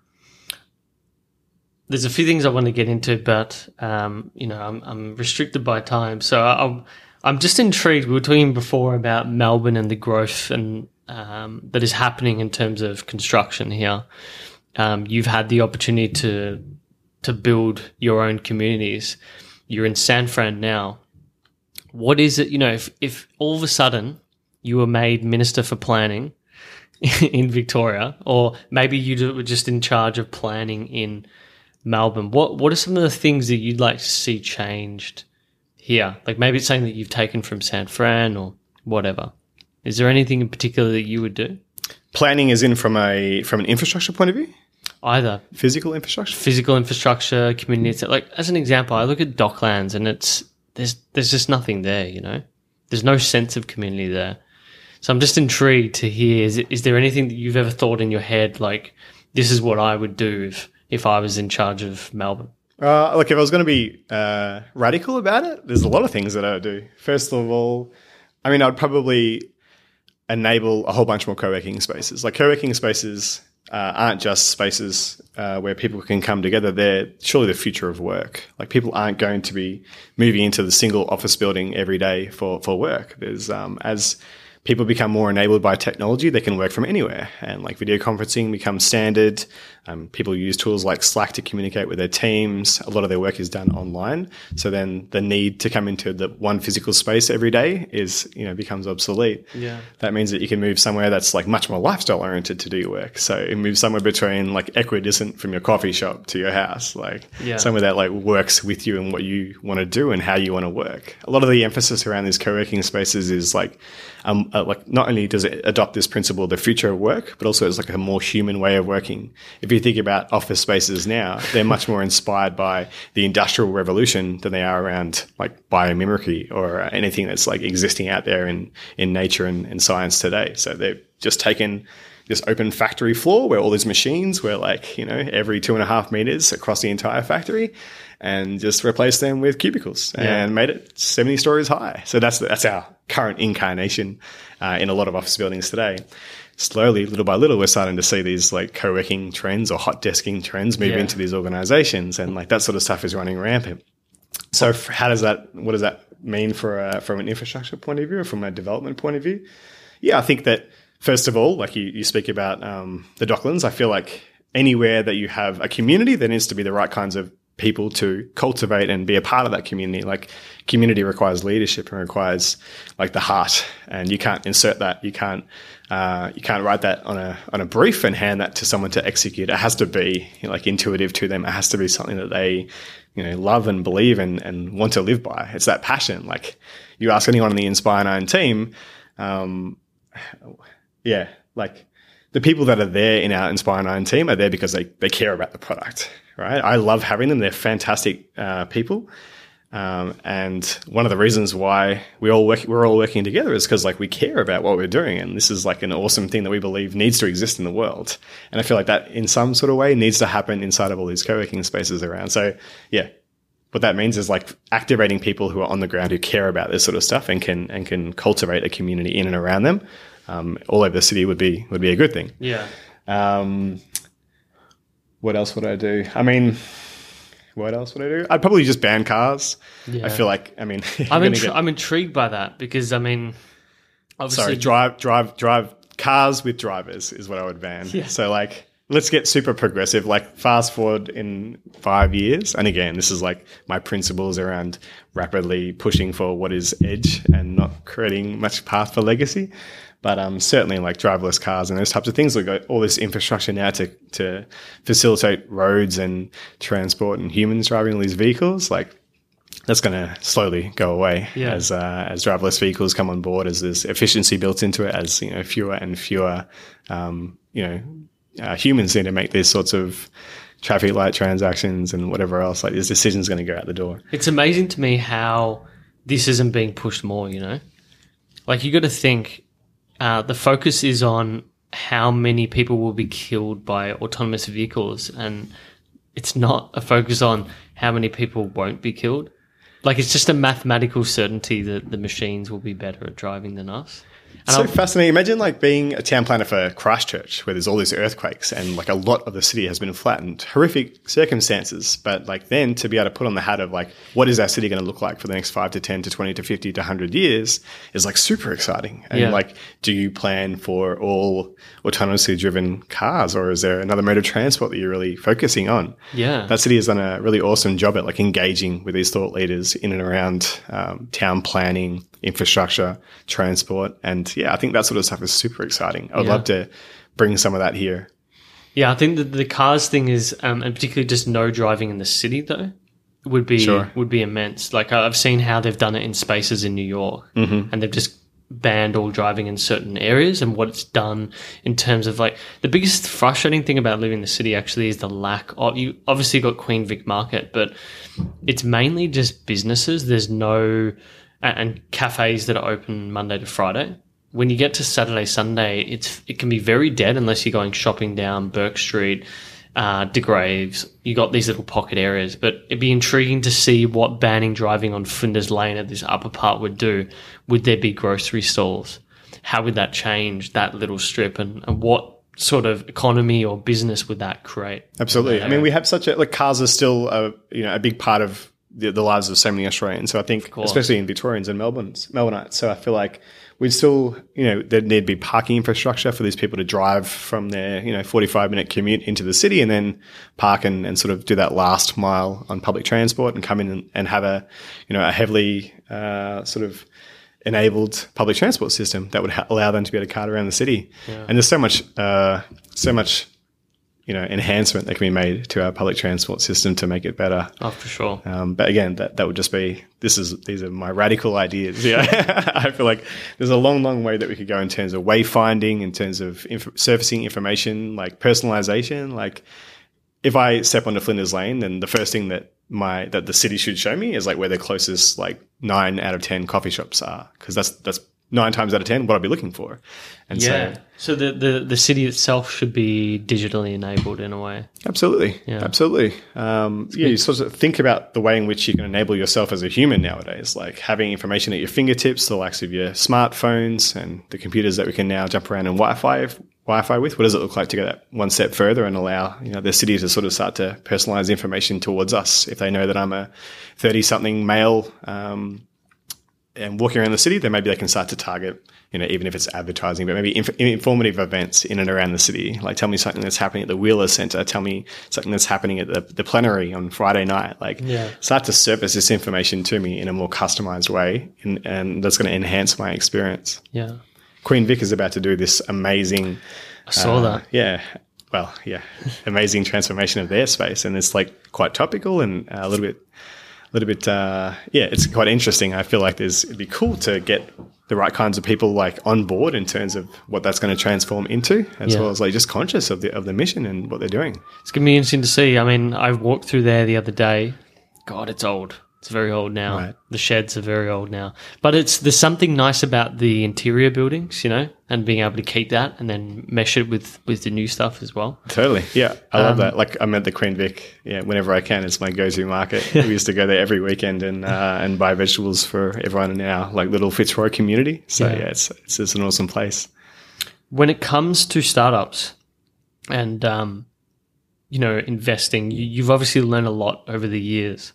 Speaker 1: there's a few things I want to get into, but um, you know, I'm, I'm restricted by time, so I'm I'm just intrigued. We were talking before about Melbourne and the growth and um, that is happening in terms of construction here. Um, you've had the opportunity to to build your own communities. You're in San Fran now. What is it? You know, if if all of a sudden you were made minister for planning (laughs) in Victoria, or maybe you were just in charge of planning in Melbourne, what what are some of the things that you'd like to see changed here? Like maybe it's something that you've taken from San Fran or whatever. Is there anything in particular that you would do?
Speaker 2: Planning is in from a from an infrastructure point of view.
Speaker 1: Either
Speaker 2: Physical infrastructure.
Speaker 1: physical infrastructure, community. Like as an example, I look at Docklands and it's there's there's just nothing there. You know, there's no sense of community there. So I'm just intrigued to hear: is, is there anything that you've ever thought in your head like this is what I would do if if I was in charge of Melbourne?
Speaker 2: Uh, look, if I was going to be uh, radical about it, there's a lot of things that I would do. First of all, I mean, I'd probably enable a whole bunch more co-working spaces. Like co-working spaces uh, aren't just spaces uh, where people can come together. They're surely the future of work. Like people aren't going to be moving into the single office building every day for for work. There's um, as people become more enabled by technology, they can work from anywhere. And like video conferencing becomes standard. Um, people use tools like Slack to communicate with their teams. A lot of their work is done online. So then the need to come into the one physical space every day is, you know, becomes obsolete.
Speaker 1: Yeah.
Speaker 2: That means that you can move somewhere that's like much more lifestyle oriented to do your work. So it moves somewhere between like equidistant from your coffee shop to your house, like
Speaker 1: Yeah.
Speaker 2: somewhere that like works with you and what you want to do and how you want to work. A lot of the emphasis around these co-working spaces is like, um, uh, like not only does it adopt this principle of the future of work, but also it's like a more human way of working. If you think about office spaces now, they're much more inspired by the industrial revolution than they are around like biomimicry or anything that's like existing out there in, in nature and, and science today. So they've just taken this open factory floor where all these machines were like, you know, every two and a half meters across the entire factory and just replaced them with cubicles
Speaker 1: Yeah.
Speaker 2: and made it 70 stories high. So that's, that's our current incarnation uh, in a lot of office buildings today. Slowly, little by little, we're starting to see these like co-working trends or hot desking trends move
Speaker 1: Yeah.
Speaker 2: into these organizations and like that sort of stuff is running rampant. So f- how does that, what does that mean for a, from an infrastructure point of view or from a development point of view? Yeah, I think that first of all, like you, you speak about um, the Docklands, I feel like anywhere that you have a community, there needs to be the right kinds of people to cultivate and be a part of that community. Like community requires leadership and requires like the heart, and you can't insert that. You can't uh, you can't write that on a on a brief and hand that to someone to execute. It has to be you know, like intuitive to them. It has to be something that they you know love and believe and and want to live by. It's that passion. Like you ask anyone on the Inspire Nine team. Um, yeah, like the people that are there in our Inspire Nine team are there because they, they care about the product, right? I love having them. They're fantastic uh, people. Um, and one of the reasons why we all work, we're all working together is because like we care about what we're doing. And this is like an awesome thing that we believe needs to exist in the world. And I feel like that in some sort of way needs to happen inside of all these co-working spaces around. So yeah, what that means is like activating people who are on the ground who care about this sort of stuff and can and can cultivate a community in and around them um, all over the city would be would be a good thing.
Speaker 1: Yeah.
Speaker 2: Um, what else would I do? I mean, what else would I do? I'd probably just ban cars.
Speaker 1: Yeah.
Speaker 2: I feel like I mean, (laughs)
Speaker 1: I'm intri-
Speaker 2: get-
Speaker 1: I'm intrigued by that because I mean, obviously,
Speaker 2: sorry, drive drive drive cars with drivers is what I would ban.
Speaker 1: Yeah.
Speaker 2: So like let's get super progressive. Like fast forward in five years, and again, this is like my principles around rapidly pushing for what is edge and not creating much path for legacy. But um, certainly like driverless cars and those types of things. We've got all this infrastructure now to to facilitate roads and transport and humans driving all these vehicles. Like that's going to slowly go away
Speaker 1: Yeah.
Speaker 2: as uh, as driverless vehicles come on board, as there's efficiency built into it, as you know fewer and fewer um, you know uh, humans need to make these sorts of traffic light transactions and whatever else. Like this decision's going to go out the door.
Speaker 1: It's amazing to me how this isn't being pushed more, you know? Like, you got to think uh, the focus is on how many people will be killed by autonomous vehicles, and it's not a focus on how many people won't be killed. Like, it's just a mathematical certainty that the machines will be better at driving than us. And
Speaker 2: so
Speaker 1: I'll-
Speaker 2: fascinating. Imagine like being a town planner for Christchurch, where there's all these earthquakes and like a lot of the city has been flattened. Horrific circumstances, but like then to be able to put on the hat of like, what is our city going to look like for the next five to ten to twenty to fifty to hundred years is like super exciting. And
Speaker 1: Yeah.
Speaker 2: like, do you plan for all autonomously driven cars, or is there another mode of transport that you're really focusing on?
Speaker 1: Yeah.
Speaker 2: that city has done a really awesome job at like engaging with these thought leaders in and around um, town planning, infrastructure, transport, and yeah, I think that sort of stuff is super exciting. I would
Speaker 1: Yeah.
Speaker 2: love to bring some of that here.
Speaker 1: Yeah, I think that the cars thing is, um, and particularly just no driving in the city though, would be
Speaker 2: Sure.
Speaker 1: would be immense. Like I've seen how they've done it in spaces in New York, mm-hmm. and they've just banned all driving in certain areas. And what it's done in terms of like the biggest frustrating thing about living in the city actually is the lack of. You obviously got Queen Vic Market, but it's mainly just businesses. There's no and- and cafes that are open Monday to Friday. When you get to Saturday, Sunday, it's it can be very dead unless you're going shopping down Bourke Street, uh, Degraves. You got these little pocket areas, but it'd be intriguing to see what banning driving on Flinders Lane at this upper part would do. Would there be grocery stalls? How would that change that little strip, and, and what sort of economy or business would that create?
Speaker 2: Absolutely. I mean, we have such a like cars are still a you know a big part of the, the lives of so many Australians. So I think, especially in Victorians and Melbourne's Melbourneites. So I feel like we'd still you know there'd need to be parking infrastructure for these people to drive from their you know forty five minute commute into the city and then park and, and sort of do that last mile on public transport and come in and, and have a you know a heavily uh, sort of enabled public transport system that would ha- allow them to be able to cart around the city. And there's so much, uh, so much, you know, enhancement that can be made to our public transport system to make it better.
Speaker 1: Oh, for sure.
Speaker 2: Um, but again, that, that would just be, this is, these are my radical ideas. Yeah. (laughs) I feel like there's a long, long way that we could go in terms of wayfinding, in terms of inf- surfacing information, like personalization. Like if I step onto Flinders Lane, then the first thing that my, that the city should show me is like where the closest like nine out of 10 coffee shops are. Cause that's, that's nine times out of 10 what I'd be looking for. And
Speaker 1: Yeah.
Speaker 2: so
Speaker 1: So the, the, the city itself should be digitally enabled in a way.
Speaker 2: Absolutely.
Speaker 1: Yeah.
Speaker 2: Absolutely. Um, yeah, you sort of think about the way in which you can enable yourself as a human nowadays, like having information at your fingertips, the likes of your smartphones and the computers that we can now jump around and Wi-Fi Wi-Fi with. What does it look like to go that one step further and allow you know the city to sort of start to personalize information towards us? If they know that I'm a thirty-something male. Um, and walking around the city, then maybe they can start to target, you know, even if it's advertising, but maybe inf- informative events in and around the city. Like, tell me something that's happening at the Wheeler Centre. Tell me something that's happening at the, the plenary on Friday night. Like,
Speaker 1: Yeah.
Speaker 2: start to surface this information to me in a more customized way, and, and that's going to enhance my experience.
Speaker 1: Yeah.
Speaker 2: Queen Vic is about to do this amazing,
Speaker 1: I saw
Speaker 2: uh,
Speaker 1: that.
Speaker 2: yeah. Well, yeah, amazing transformation of their space, and it's like quite topical and a little bit, little bit, uh, yeah, it's quite interesting. I feel like there's it'd be cool to get the right kinds of people like on board in terms of what that's going to transform into, as
Speaker 1: Yeah.
Speaker 2: well as like just conscious of the of the mission and what they're doing.
Speaker 1: It's going to be interesting to see. I mean, I walked through there the other day. God, it's old. It's very old now.
Speaker 2: Right.
Speaker 1: The sheds are very old now. But it's there's something nice about the interior buildings, you know, and being able to keep that and then mesh it with with the new stuff as well.
Speaker 2: Totally, yeah, I
Speaker 1: Um,
Speaker 2: love that. Like I'm at the Queen Vic, yeah, whenever I can, it's my go-to market. (laughs) we used to go there every weekend and uh, and buy vegetables for everyone in our like little Fitzroy community. So
Speaker 1: Yeah.
Speaker 2: yeah, it's it's just an awesome place.
Speaker 1: When it comes to startups and um, you know investing, you, you've obviously learned a lot over the years.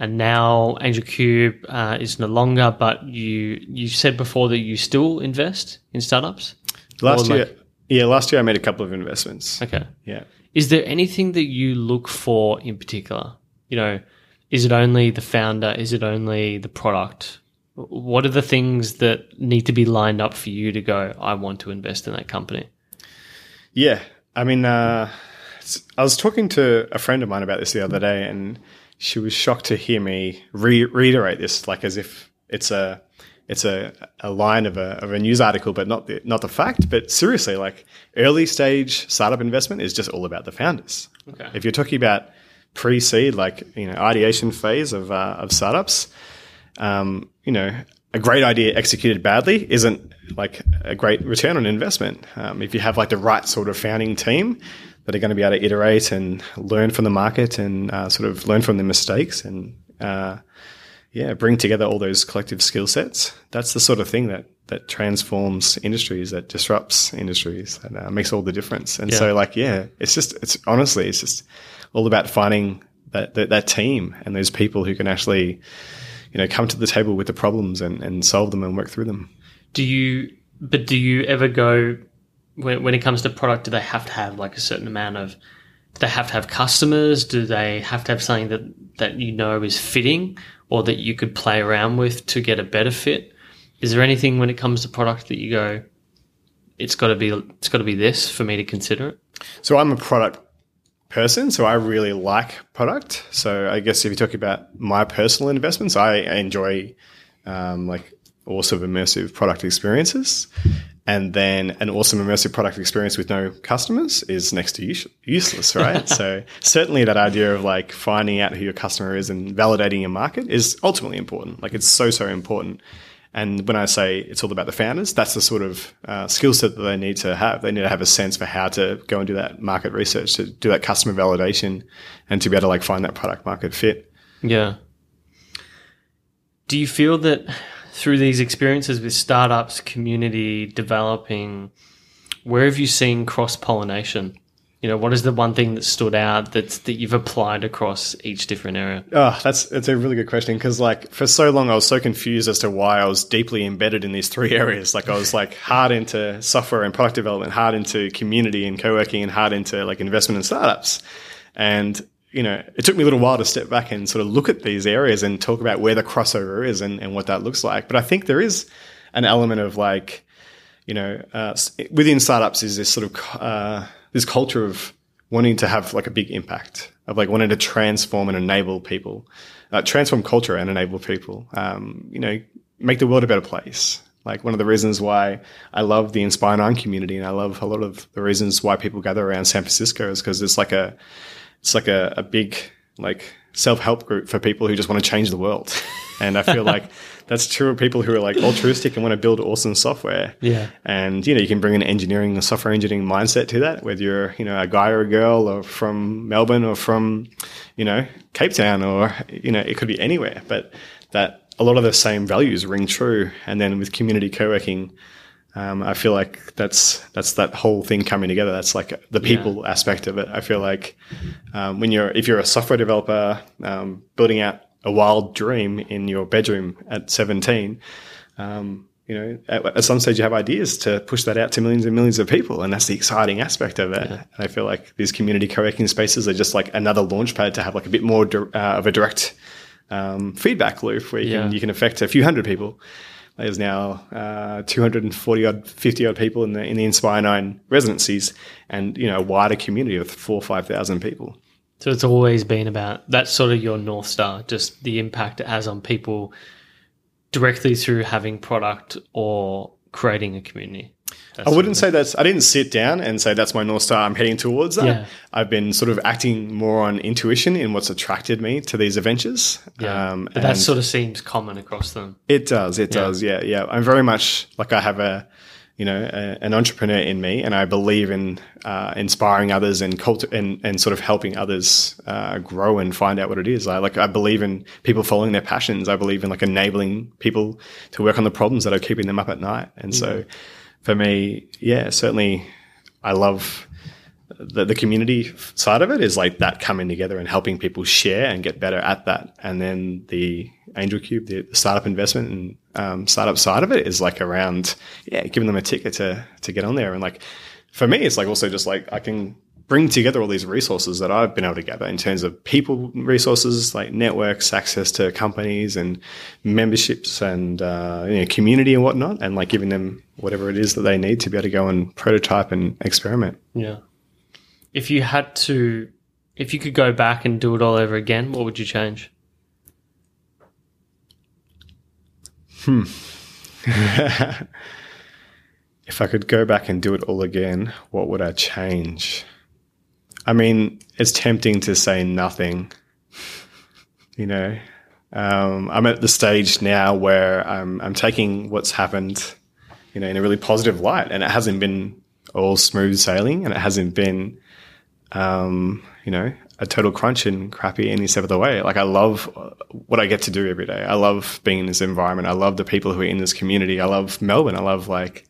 Speaker 1: And now Angel Cube uh, is no longer, but you you said before that you still invest in startups.
Speaker 2: Last
Speaker 1: Or
Speaker 2: year,
Speaker 1: like-
Speaker 2: yeah, last year I made a couple of investments.
Speaker 1: Okay.
Speaker 2: Yeah.
Speaker 1: Is there anything that you look for in particular? You know, is it only the founder? Is it only the product? What are the things that need to be lined up for you to go, I want to invest in that company?
Speaker 2: Yeah, I mean, uh, I was talking to a friend of mine about this the other day, and she was shocked to hear me re- reiterate this, like as if it's a it's a, a line of a, of a news article, but not the not the fact. But seriously, like early stage startup investment is just all about the founders.
Speaker 1: Okay.
Speaker 2: If you're talking about pre-seed, like you know, ideation phase of uh, of startups, um, you know, a great idea executed badly isn't like a great return on investment. Um, if you have like the right sort of founding team that are going to be able to iterate and learn from the market and uh, sort of learn from the mistakes and uh, yeah, bring together all those collective skill sets. That's the sort of thing that that transforms industries, that disrupts industries, and uh, makes all the difference. And
Speaker 1: Yeah.
Speaker 2: so, like, yeah, it's just it's honestly, it's just all about finding that, that that team and those people who can actually, you know, come to the table with the problems and, and solve them and work through them.
Speaker 1: Do you? But do you ever go when when it comes to product? Do they have to have like a certain amount of? Do they have to have customers? Do they have to have something that that you know is fitting, or that you could play around with to get a better fit? Is there anything when it comes to product that you go? It's got to be. It's got to be this for me to consider it.
Speaker 2: So I'm a product person, so I really like product. So I guess if you're talking about my personal investments, I enjoy um, like awesome immersive product experiences. And then an awesome immersive product experience with no customers is next to use- useless, right? (laughs) so certainly that idea of like finding out who your customer is and validating your market is ultimately important. Like it's so, so important. And when I say it's all about the founders, that's the sort of uh, skill set that they need to have. They need to have a sense for how to go and do that market research, to do that customer validation, and to be able to like find that product market fit.
Speaker 1: Yeah. Do you feel that through these experiences with startups, community, developing, where have you seen cross pollination? You know, what is the one thing that stood out that's that you've applied across each different area?
Speaker 2: Oh, that's that's a really good question because like for so long I was so confused as to why I was deeply embedded in these three (laughs) areas. Like I was like hard into software and product development, hard into community and co-working, and hard into like investment and startups. And you know, it took me a little while to step back and sort of look at these areas and talk about where the crossover is and, and what that looks like. But I think there is an element of like, you know, uh, within startups is this sort of uh, this culture of wanting to have like a big impact, of like wanting to transform and enable people, uh, transform culture and enable people. Um, you know, make the world a better place. Like one of the reasons why I love the Inspire Nine community and I love a lot of the reasons why people gather around San Francisco is because it's like a it's like a, a big like self-help group for people who just want to change the world. (laughs) And i feel like that's true of people who are like altruistic and want to build awesome software.
Speaker 1: Yeah.
Speaker 2: and you know you can bring an engineering a software engineering mindset to that whether you're you know a guy or a girl or from melbourne or from you know cape town or you know it could be anywhere. But that a lot of the same values ring true. And then with community co-working um, I feel like that's that's that whole thing coming together. That's like the people aspect of it. I feel like um, when you're if you're a software developer um, building out a wild dream in your bedroom at 17, um, you know, at, at some stage you have ideas to push that out to millions and millions of people, and that's the exciting aspect of it. And I feel like these community co-working spaces are just like another launch pad to have like a bit more dir- uh, of a direct um, feedback loop where you
Speaker 1: Yeah.
Speaker 2: can you can affect a few hundred people. There's now uh, 240 odd, 50 odd people in the in the Inspire Nine residencies, and you know a wider community of four or five thousand people.
Speaker 1: So it's always been about that's sort of your north star, just the impact it has on people directly through having product or creating a community. That's
Speaker 2: I wouldn't say that's. I didn't sit down and say that's my north star. I'm heading towards that.
Speaker 1: Yeah.
Speaker 2: I've been sort of acting more on intuition in what's attracted me to these adventures.
Speaker 1: Yeah.
Speaker 2: Um,
Speaker 1: but that sort of seems common across them.
Speaker 2: It does. It
Speaker 1: Yeah.
Speaker 2: does. Yeah. Yeah. I'm very much like I have a, you know, a, an entrepreneur in me, and I believe in uh, inspiring others and culti- and and sort of helping others uh, grow and find out what it is. I like. I believe in people following their passions. I believe in like enabling people to work on the problems that are keeping them up at night. And so, for me, yeah, certainly, I love the, the community side of it is like that coming together and helping people share and get better at that. And then the Angel Cube, the, startup investment and um, startup side of it is like around, yeah, giving them a ticket to, to get on there. And like, for me, it's like also just like I can bring together all these resources that I've been able to gather in terms of people resources like networks, access to companies and memberships and, uh, you know, community and whatnot. And like giving them whatever it is that they need to be able to go and prototype and experiment.
Speaker 1: Yeah. If you had to, if you could go back and do it all over again, what would you change? Hmm. (laughs)
Speaker 2: if I could go back and do it all again, what would I change? I mean, it's tempting to say nothing. You know, um, I'm at the stage now where I'm, I'm taking what's happened, you know, in a really positive light, and it hasn't been all smooth sailing, and it hasn't been um, you know, a total crunch and crappy any step of the way. Like I love what I get to do every day. I love being in this environment. I love the people who are in this community. I love Melbourne. I love like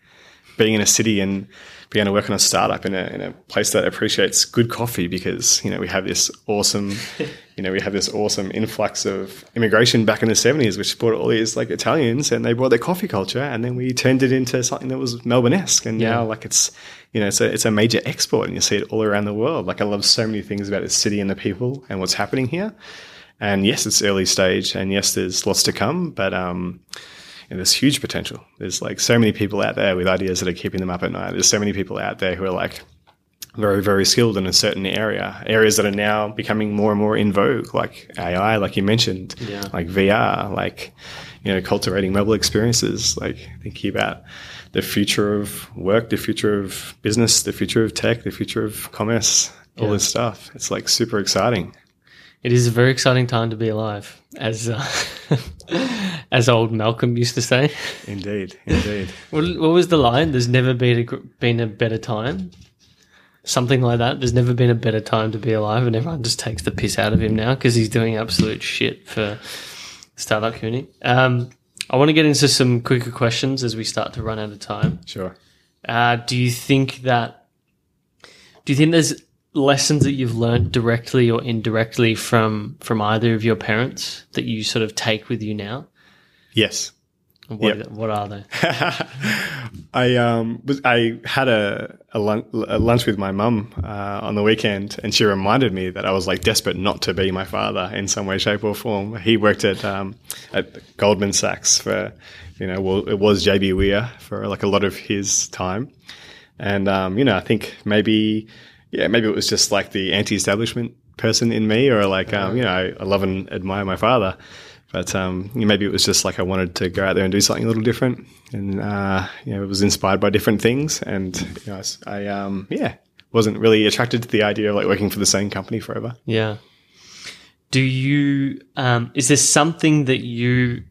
Speaker 2: being in a city and being able to work on a startup in a, in a place that appreciates good coffee because, you know, we have this awesome, (laughs) you know, we have this awesome influx of immigration back in the 70s, which brought all these like Italians and they brought their coffee culture and then we turned it into something that was Melbourne-esque. And
Speaker 1: Yeah.
Speaker 2: now like it's, you know, it's a, it's a major export and you see it all around the world. Like I love so many things about the city and the people and what's happening here. And yes, it's early stage and yes, there's lots to come, but, um, and there's huge potential. There's like so many people out there with ideas that are keeping them up at night. There's so many people out there who are like very, very skilled in a certain area, areas that are now becoming more and more in vogue, like AI, like you mentioned,
Speaker 1: Yeah.
Speaker 2: like VR, like, you know, cultivating mobile experiences, like thinking about the future of work, the future of business, the future of tech, the future of commerce, all
Speaker 1: Yeah.
Speaker 2: this stuff. It's like super exciting.
Speaker 1: It is a very exciting time to be alive, as uh, (laughs) as old Malcolm used to say.
Speaker 2: Indeed. Indeed. (laughs)
Speaker 1: What, what was the line? There's never been a been a better time. Something like that. There's never been a better time to be alive, and everyone just takes the piss out of him now because he's doing absolute shit for startup community. Um, I want to get into some quicker questions as we start to run out of time.
Speaker 2: sure.
Speaker 1: Uh, do you think that? Do you think there's lessons that you've learned directly or indirectly from from either of your parents that you sort of take with you now?
Speaker 2: Yes.
Speaker 1: What,
Speaker 2: Yep.
Speaker 1: what are they? (laughs)
Speaker 2: I um was I had a a, lun- a lunch with my mum uh, on the weekend, and she reminded me that I was like desperate not to be my father in some way, shape, or form. He worked at um at Goldman Sachs for you know well it was JBWere for like a lot of his time, and um you know I think maybe yeah maybe it was just like the anti-establishment person in me, or like um you know I, love and admire my father. But um, you know, maybe it was just like I wanted to go out there and do something a little different, and uh, you know, it was inspired by different things. And you know, I I, um, yeah, wasn't really attracted to the idea of like working for the same company forever.
Speaker 1: Yeah. Do you, um, is there something that you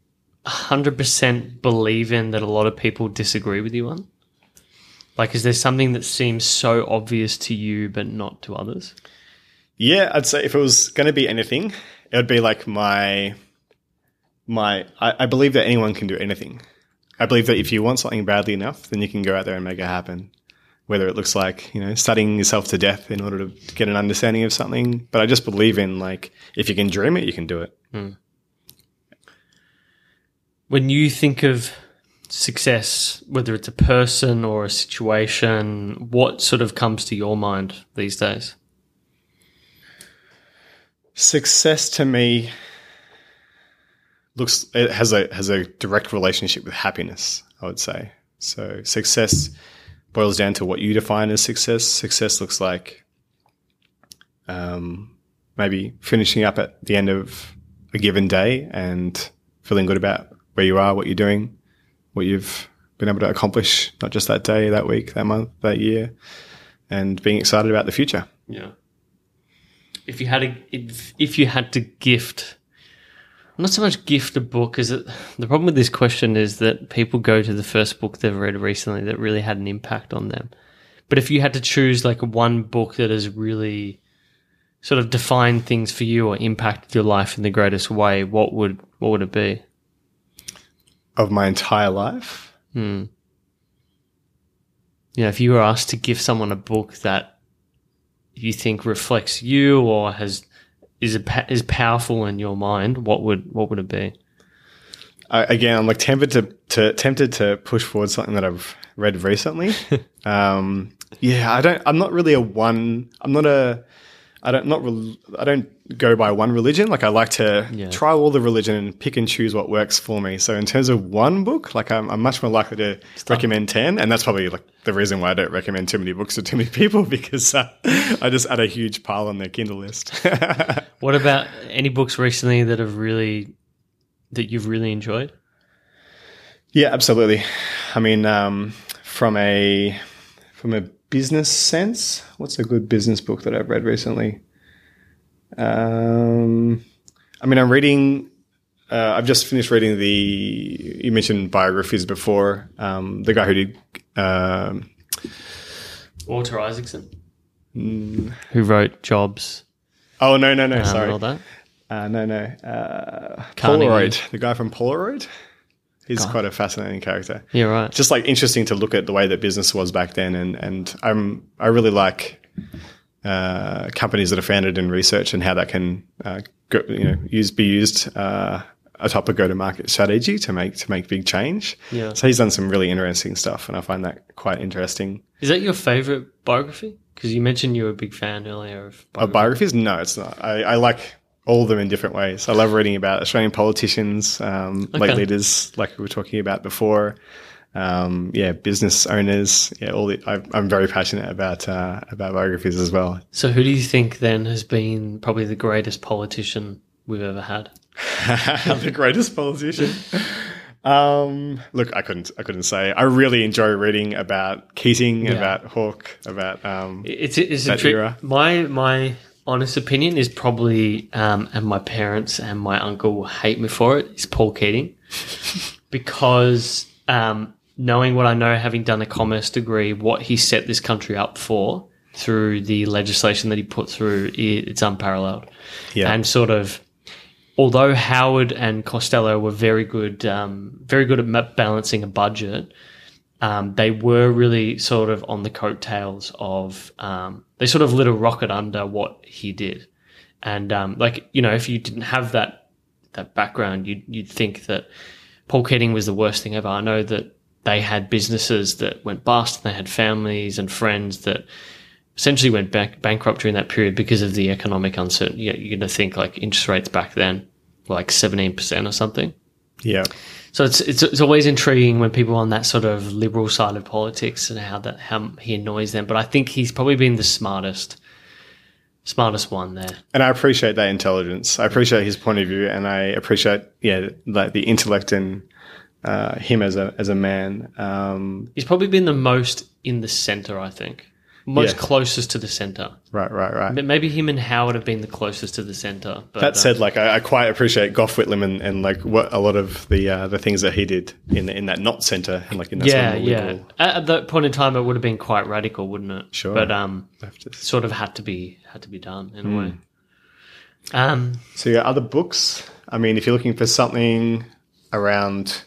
Speaker 1: 100% believe in that a lot of people disagree with you on? Like, is there something that seems so obvious to you but not to others?
Speaker 2: Yeah, I'd say if it was going to be anything, it would be like my my. I, I believe that anyone can do anything. I believe that if you want something badly enough, then you can go out there and make it happen. Whether it looks like you know studying yourself to death in order to get an understanding of something, but I just believe in like if you can dream it, you can do it. Hmm.
Speaker 1: When you think of success, whether it's a person or a situation, what sort of comes to your mind these days?
Speaker 2: Success to me looks it has a has a direct relationship with happiness, I would say. So success boils down to what you define as success. Success looks like um, maybe finishing up at the end of a given day and feeling good about where you are, what you're doing, what you've been able to accomplish, not just that day, that week, that month, that year, and being excited about the future.
Speaker 1: Yeah. If you had a, if, if you had to gift, not so much gift a book, is it? The problem with this question is that people go to the first book they've read recently that really had an impact on them. But if you had to choose like one book that has really sort of defined things for you or impacted your life in the greatest way, what would what would it be?
Speaker 2: Of my entire life,
Speaker 1: Hmm. You know, if you were asked to give someone a book that you think reflects you or has is a, is powerful in your mind, what would what would it be?
Speaker 2: I, again, I'm like tempted to, to tempted to push forward something that I've read recently. (laughs) um, yeah, I don't. I'm not really a one. I'm not a. I don't not. Rel, I don't go by one religion. Like I like to
Speaker 1: Yeah.
Speaker 2: try all the religion and pick and choose what works for me. So in terms of one book, like I'm, I'm much more likely to recommend ten, and that's probably like the reason why I don't recommend too many books to too many (laughs) people because uh, I just add a huge pile on their Kindle list. (laughs)
Speaker 1: What about any books recently that have really that you've really enjoyed?
Speaker 2: Yeah, absolutely. I mean, um, from a from a business sense, what's a good business book that I've read recently? Um, I mean, I'm reading. Uh, I've just finished reading the. You mentioned biographies before. Um, the guy who did. Um,
Speaker 1: Walter Isaacson. who wrote Jobs.
Speaker 2: Oh no, no, no.
Speaker 1: um,
Speaker 2: sorry.
Speaker 1: all that.
Speaker 2: Uh, no, no. Uh, Polaroid. The guy from Polaroid. He's quite a fascinating character.
Speaker 1: Yeah, right.
Speaker 2: Just like interesting to look at the way that business was back then, and and I'm I really like uh, companies that are founded in research and how that can uh, go, you know use be used uh, atop a go to market strategy to make to make big change.
Speaker 1: Yeah.
Speaker 2: So he's done some really interesting stuff, and I find that quite interesting.
Speaker 1: Is that your favorite biography? Because you mentioned you were a big fan earlier of biography.
Speaker 2: biographies? No, it's not. I, I like all of them in different ways. I love reading about Australian politicians, um, late
Speaker 1: Okay.
Speaker 2: leaders, like we were talking about before. Um, yeah, business owners. Yeah, all the, I, I'm very passionate about uh, about biographies as well.
Speaker 1: So, who do you think then has been probably the greatest politician we've ever had? (laughs)
Speaker 2: the greatest politician. Um, look, I couldn't, I couldn't say. I really enjoy reading about Keating, about Hawke, about um,
Speaker 1: It's it's a trick. My my honest opinion is probably, um, and my parents and my uncle will hate me for it. Is Paul Keating (laughs) because um, knowing what I know, having done a commerce degree, what he set this country up for through the legislation that he put through, it's unparalleled.
Speaker 2: yeah,
Speaker 1: and sort of although Howard and Costello were very good, um, very good at balancing a budget, um, they were really sort of on the coattails of. Um, they sort of lit a rocket under what he did, and um, like you know, if you didn't have that that background, you'd you'd think that Paul Keating was the worst thing ever. I know that they had businesses that went bust, and they had families and friends that essentially went back bankrupt during that period because of the economic uncertainty. You're going to think like interest rates back then were like 17% or something.
Speaker 2: yeah,
Speaker 1: So it's, it's it's always intriguing when people on that sort of liberal side of politics and how that how he annoys them. But I think he's probably been the smartest smartest one there.
Speaker 2: and I appreciate that intelligence. I appreciate his point of view, and I appreciate yeah, like the intellect and uh, him as a as a man. Um,
Speaker 1: He's probably been the most in the center, I think. Most
Speaker 2: Yeah.
Speaker 1: closest to the center.
Speaker 2: right, right, right.
Speaker 1: Maybe him and Howard have been the closest to the center. But,
Speaker 2: That
Speaker 1: uh,
Speaker 2: said, like I, I quite appreciate Gough Whitlam and, and like what a lot of the uh, the things that he did in in that not center and like in that
Speaker 1: yeah, yeah. At, at that point in time, it would have been quite radical, wouldn't it?
Speaker 2: Sure.
Speaker 1: But um,
Speaker 2: leftist.
Speaker 1: sort of had to be had to be done in
Speaker 2: Hmm.
Speaker 1: a way. Um,
Speaker 2: So yeah, other books. I mean, if you're looking for something around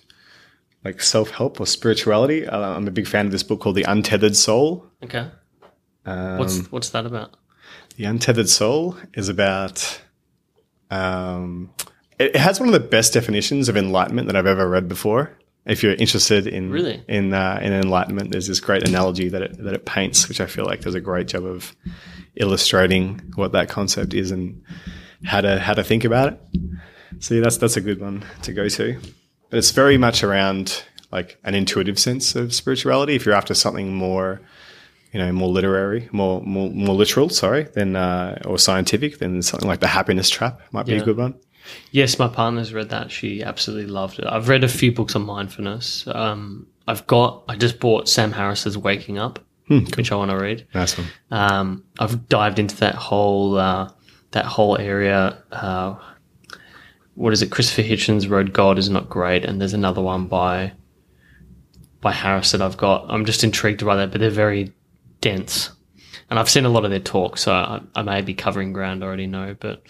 Speaker 2: like self help or spirituality, uh, I'm a big fan of this book called The Untethered Soul.
Speaker 1: okay.
Speaker 2: Um,
Speaker 1: What's what's that about?
Speaker 2: The Untethered Soul is about. Um, it, it has one of the best definitions of enlightenment that I've ever read before. If you're interested in
Speaker 1: Really?
Speaker 2: in uh, in enlightenment, there's this great analogy that it that it paints, which I feel like does a great job of illustrating what that concept is and how to how to think about it. So yeah, that's that's a good one to go to. But it's very much around like an intuitive sense of spirituality. If you're after something more you know, more literary, more more, more literal, sorry, than uh, or scientific, than something like the Happiness Trap might be
Speaker 1: Yeah.
Speaker 2: a good one.
Speaker 1: Yes, my partner's read that. She absolutely loved it. I've read a few books on mindfulness. Um, I've got. I just bought Sam Harris's Waking Up,
Speaker 2: Hmm,
Speaker 1: which I want to read.
Speaker 2: Nice one.
Speaker 1: Um, I've dived into that whole uh, that whole area. Uh, what is it? Christopher Hitchens wrote "God is not great," and there's another one by by Harris that I've got. I'm just intrigued by that, but they're very dense, and I've seen a lot of their talk, so I, I may be covering ground I already know. But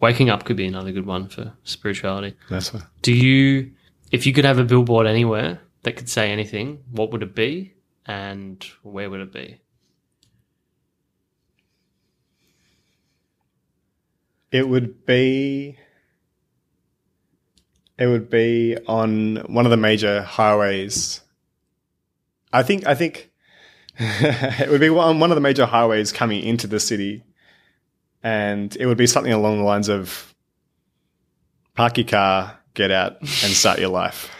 Speaker 1: waking up could be another good one for spirituality.
Speaker 2: Nice one.
Speaker 1: Do you, if you could have a billboard anywhere that could say anything, what would it be, and where would it be?
Speaker 2: It would be. It would be on one of the major highways. I think. I think (laughs) it would be on one of the major highways coming into the city, and it would be something along the lines of "Park your car, get out, and start your life."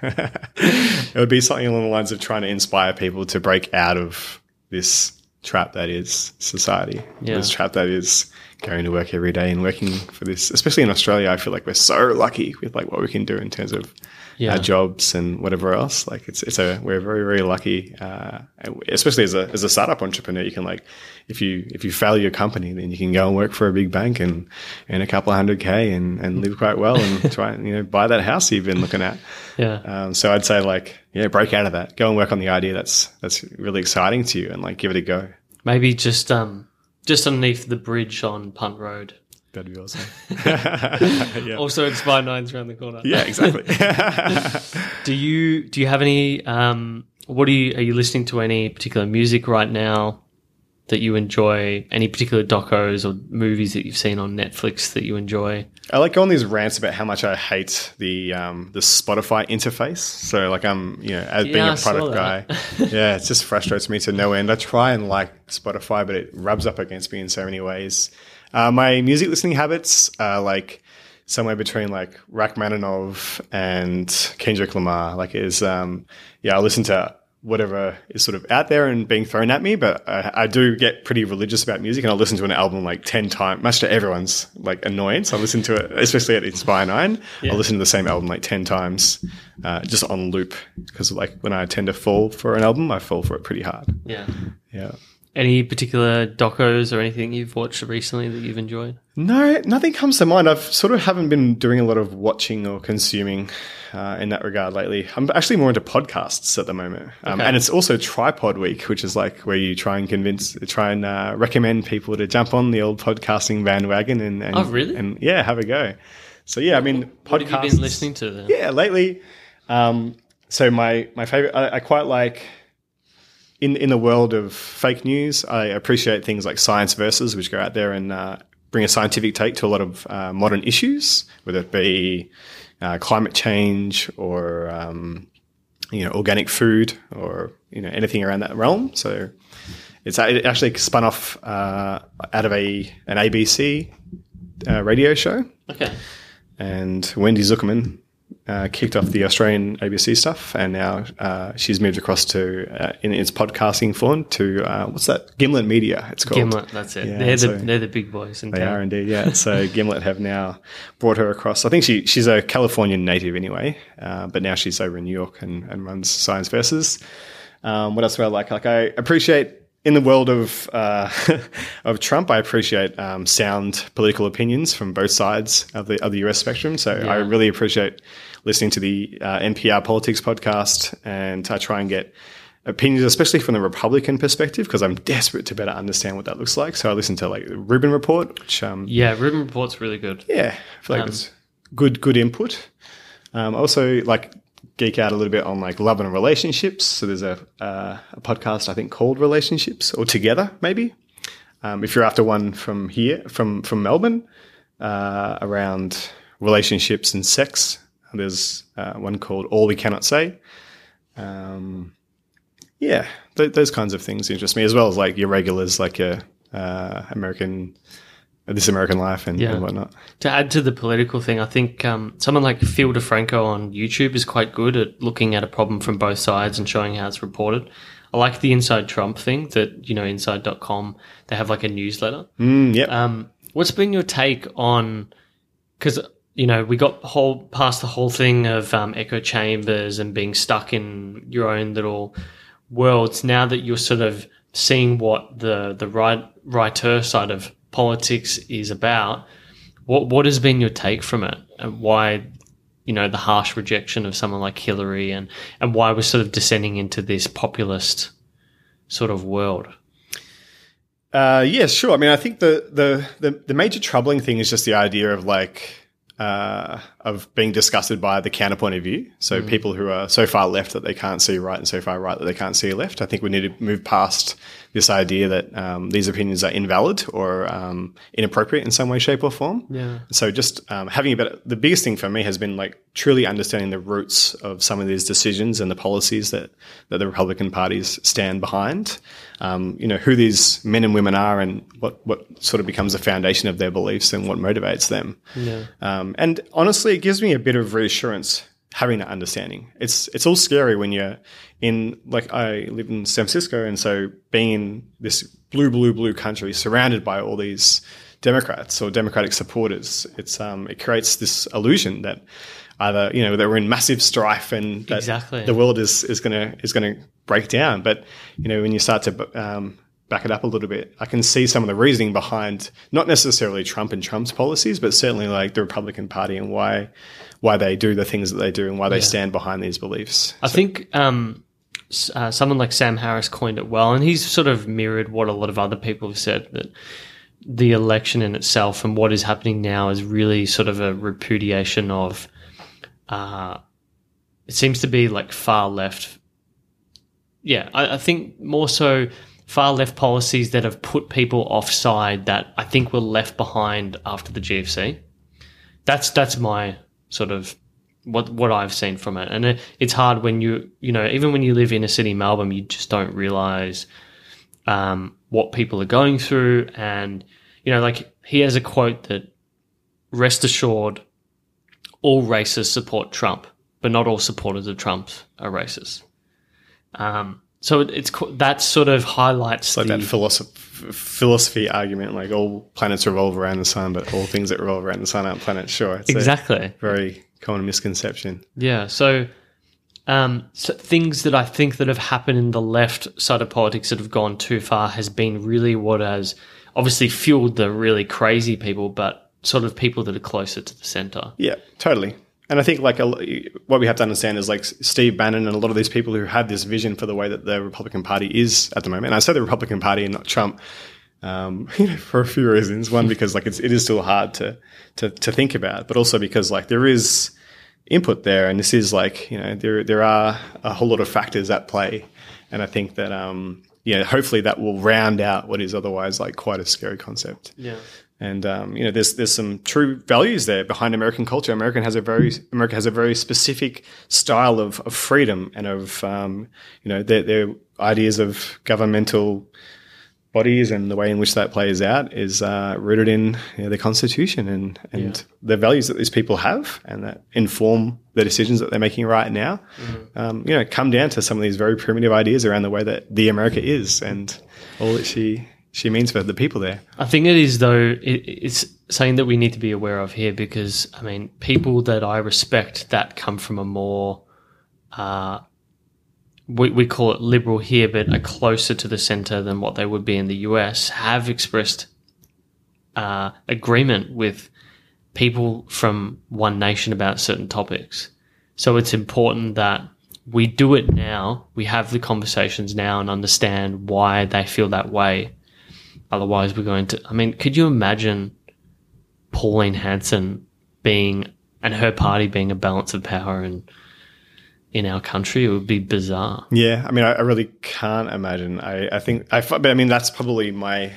Speaker 2: (laughs) it would be something along the lines of trying to inspire people to break out of this trap that is society.
Speaker 1: Yeah.
Speaker 2: This trap that is going to work every day and working for this. Especially in Australia, I feel like we're so lucky with like what we can do in terms of
Speaker 1: Yeah.
Speaker 2: our jobs and whatever else. Like it's it's a we're very very lucky, uh, especially as a as a startup entrepreneur. You can like if you if you fail your company, then you can go and work for a big bank and earn a couple of hundred k and and live quite well and (laughs) try and you know buy that house you've been looking at.
Speaker 1: Yeah.
Speaker 2: Um, so I'd say like yeah, break out of that. Go and work on the idea that's that's really exciting to you and like give it a go.
Speaker 1: Maybe just um just underneath the bridge on Punt Road.
Speaker 2: That'd be awesome. yeah.
Speaker 1: Also, Inspire Nine's around the corner.
Speaker 2: yeah, exactly. (laughs)
Speaker 1: Do you do you have any? Um, what are you are you listening to? Any particular music right now that you enjoy? Any particular docos or movies that you've seen on Netflix that you enjoy?
Speaker 2: I like going these rants about how much I hate the um, the Spotify interface. So like I'm you know as being
Speaker 1: Yeah, I
Speaker 2: a
Speaker 1: saw
Speaker 2: product guy, (laughs) yeah, it just frustrates me to no end. I try and like Spotify, but it rubs up against me in so many ways. Uh, my music listening habits are like somewhere between like Rachmaninoff and Kendrick Lamar. Like is um yeah, I listen to whatever is sort of out there and being thrown at me, but I, I do get pretty religious about music and I'll listen to an album like 10 times, much to everyone's like annoyance. I listen to it, especially at Inspire 9. I'll listen to the same album like 10 times, uh, just on loop. Because like when I tend to fall for an album, I fall for it pretty hard.
Speaker 1: Yeah.
Speaker 2: Yeah.
Speaker 1: Any particular docos or anything you've watched recently that you've enjoyed?
Speaker 2: No, nothing comes to mind. I've sort of haven't been doing a lot of watching or consuming uh, in that regard lately. I'm actually more into podcasts at the moment, um,
Speaker 1: Okay.
Speaker 2: and it's also Trypod Week, which is like where you try and convince, try and uh, recommend people to jump on the old podcasting bandwagon and, and
Speaker 1: Oh, really?
Speaker 2: and yeah, have a go. So yeah, I mean,
Speaker 1: What have you
Speaker 2: podcasts-
Speaker 1: been listening to
Speaker 2: yeah, lately. Um, so my my favorite, I, I quite like in in the world of fake news. I appreciate things like Science Versus, which go out there and uh, bring a scientific take to a lot of uh, modern issues, whether it be uh, climate change or um, you know organic food or you know anything around that realm. So it's it actually spun off uh, out of a an ABC uh, radio show
Speaker 1: Okay.
Speaker 2: and Wendy Zukerman uh, kicked off the Australian ABC stuff, and now uh, she's moved across to uh, in its podcasting form to uh, what's that? Gimlet Media. It's called.
Speaker 1: Gimlet, that's it.
Speaker 2: Yeah,
Speaker 1: they're the
Speaker 2: so-
Speaker 1: they're the big boys in
Speaker 2: They
Speaker 1: town.
Speaker 2: are indeed, yeah. So (laughs) Gimlet have now brought her across. I think she she's a Californian native anyway, uh, but now she's over in New York and, and runs Science Versus. Um, what else do I like? Like I appreciate in the world of uh, (laughs) of Trump, I appreciate um, sound political opinions from both sides of the of the US spectrum. So I really appreciate listening to the uh, NPR Politics podcast, and I try and get opinions, especially from the Republican perspective, because I'm desperate to better understand what that looks like. So I listen to like the Rubin Report, which um,
Speaker 1: Yeah, Rubin Report's really good.
Speaker 2: yeah, I feel like it's good good input. Um, also like geek out a little bit on like love and relationships. So there's a uh, a podcast I think called Relationships or Together maybe. Um, if you're after one from here from from Melbourne uh, around relationships and sex, there's uh, one called All We Cannot Say. Um, yeah, th- those kinds of things interest me as well as like your regulars like your uh, American. This American Life and,
Speaker 1: Yeah.
Speaker 2: and whatnot.
Speaker 1: To add to the political thing, I think um, someone like Phil DeFranco on YouTube is quite good at looking at a problem from both sides and showing how it's reported. I like the Inside Trump thing that, you know, inside.com, they have like a newsletter.
Speaker 2: Mm, yep.
Speaker 1: Um, what's been your take on, because, you know, we got whole past the whole thing of um, echo chambers and being stuck in your own little worlds. Now that you're sort of seeing what the, the right, writer side of politics is about, what, what has been your take from it and why, you know, the harsh rejection of someone like Hillary and, and why we're sort of descending into this populist sort of world?
Speaker 2: Uh, yeah, sure. I mean, I think the, the, the, the major troubling thing is just the idea of like, uh, of being disgusted by the counterpoint of view. So people who are so far left that they can't see right and so far right that they can't see left. I think we need to move past this idea that um, these opinions are invalid or um, inappropriate in some way, shape, or form.
Speaker 1: Yeah.
Speaker 2: So just um, having a better, the biggest thing for me has been like truly understanding the roots of some of these decisions and the policies that, that the Republican parties stand behind. Um, you know, who these men and women are and what, what sort of becomes the foundation of their beliefs and what motivates them.
Speaker 1: Yeah.
Speaker 2: Um, and honestly, it gives me a bit of reassurance having that understanding. It's it's all scary when you're in like I live in San Francisco, and so being in this blue, blue, blue country surrounded by all these Democrats or Democratic supporters, it's um it creates this illusion that either you know that we're in massive strife and that
Speaker 1: Exactly.
Speaker 2: the world is is gonna is gonna break down. But you know when you start to um, back it up a little bit, I can see some of the reasoning behind not necessarily Trump and Trump's policies, but certainly like the Republican Party and why why they do the things that they do and why they stand behind these beliefs.
Speaker 1: I think um, uh, someone like Sam Harris coined it well, and he's sort of mirrored what a lot of other people have said that the election in itself and what is happening now is really sort of a repudiation of. Uh, it seems to be like far left. Yeah, I, I think more so far left policies that have put people offside that I think were left behind after the GFC. That's that's my sort of what what I've seen from it, and it, it's hard when you you know even when you live in a city, Melbourne, you just don't realize um, what people are going through, and you know like he has a quote that rest assured, all racists support Trump, but not all supporters of Trump are racist. Um, so it's that sort of highlights
Speaker 2: like
Speaker 1: the,
Speaker 2: that philosophy philosophy argument, like all planets revolve around the sun, but all things that revolve around the sun aren't planets. Sure,
Speaker 1: exactly.
Speaker 2: very common misconception.
Speaker 1: Yeah. So, um, so things that I think that have happened in the left side of politics that have gone too far has been really what has obviously fueled the really crazy people, but sort of people that are closer to the center.
Speaker 2: Yeah, totally. And I think like a, what we have to understand is like Steve Bannon and a lot of these people who have this vision for the way that the Republican Party is at the moment. And I say the Republican Party and not Trump. Um, (laughs) you know, for a few reasons. One, because like it's, it is still hard to, to, to think about, but also because like there is input there. And this is like, you know, there, there are a whole lot of factors at play. And I think that, um, yeah, hopefully that will round out what is otherwise like quite a scary concept.
Speaker 1: Yeah.
Speaker 2: And um, you know, there's there's some true values there behind American culture. American has a very America has a very specific style of, of freedom and of um, you know their, their ideas of governmental bodies and the way in which that plays out is uh, rooted in you know, the Constitution and and
Speaker 1: Yeah.
Speaker 2: the values that these people have and that inform the decisions that they're making right now. Um, you know, come down to some of these very primitive ideas around the way that the America is and all that she she means for the people there.
Speaker 1: I think it is though. It, it's something that we need to be aware of here because I mean, people that I respect that come from a more, uh, we we call it liberal here, but are closer to the center than what they would be in the US, have expressed uh, agreement with people from one nation about certain topics. So it's important that we do it now. We have the conversations now and understand why they feel that way. Otherwise, we're going to. I mean, could you imagine Pauline Hanson being and her party being a balance of power in in our country? It would be bizarre.
Speaker 2: Yeah, I mean, I, I really can't imagine. I, I think, I, but I mean, that's probably my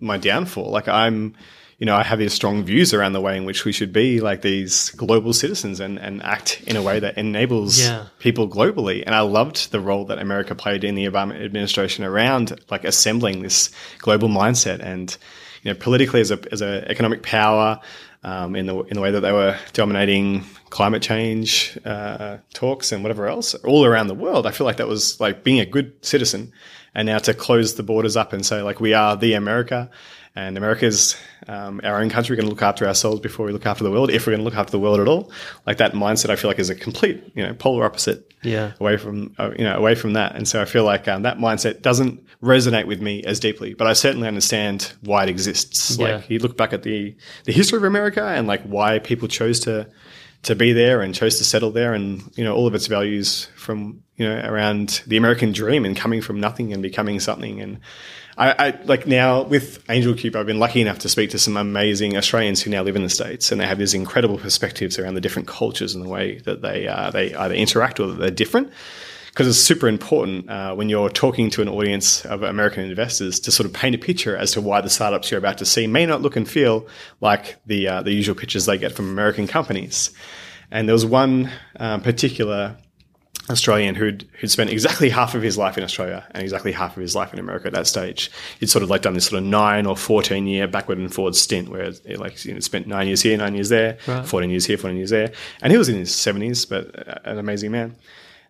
Speaker 2: my downfall. Like, I'm, you know, I have these strong views around the way in which we should be like these global citizens and and act in a way that enables
Speaker 1: Yeah.
Speaker 2: people globally. And I loved the role that America played in the Obama administration around like assembling this global mindset and you know politically as a as a economic power. Um, in the in the way that they were dominating climate change uh, talks and whatever else all around the world, I feel like that was like being a good citizen. And now to close the borders up and say like we are the America, and America's um, our own country. We're going to look after ourselves before we look after the world. If we're going to look after the world at all, like that mindset, I feel like is a complete you know polar opposite
Speaker 1: Yeah.
Speaker 2: away from uh, you know away from that. And so I feel like um, that mindset doesn't resonate with me as deeply, but I certainly understand why it exists.
Speaker 1: Yeah.
Speaker 2: Like you look back at the the history of America and like why people chose to to be there and chose to settle there, and you know all of its values from you know around the American dream and coming from nothing and becoming something and. I, I like now with AngelCube. I've been lucky enough to speak to some amazing Australians who now live in the states, and they have these incredible perspectives around the different cultures and the way that they uh, they either interact or that they're different. Because it's super important uh, when you're talking to an audience of American investors to sort of paint a picture as to why the startups you're about to see may not look and feel like the uh, the usual pictures they get from American companies. And there was one um, particular Australian who'd who'd spent exactly half of his life in Australia and exactly half of his life in America at that stage. He'd sort of like done this sort of nine or fourteen year backward and forward stint where it like you know spent nine years here, nine years there,
Speaker 1: Right.
Speaker 2: fourteen years here, fourteen years there, and he was in his seventies, but uh, an amazing man.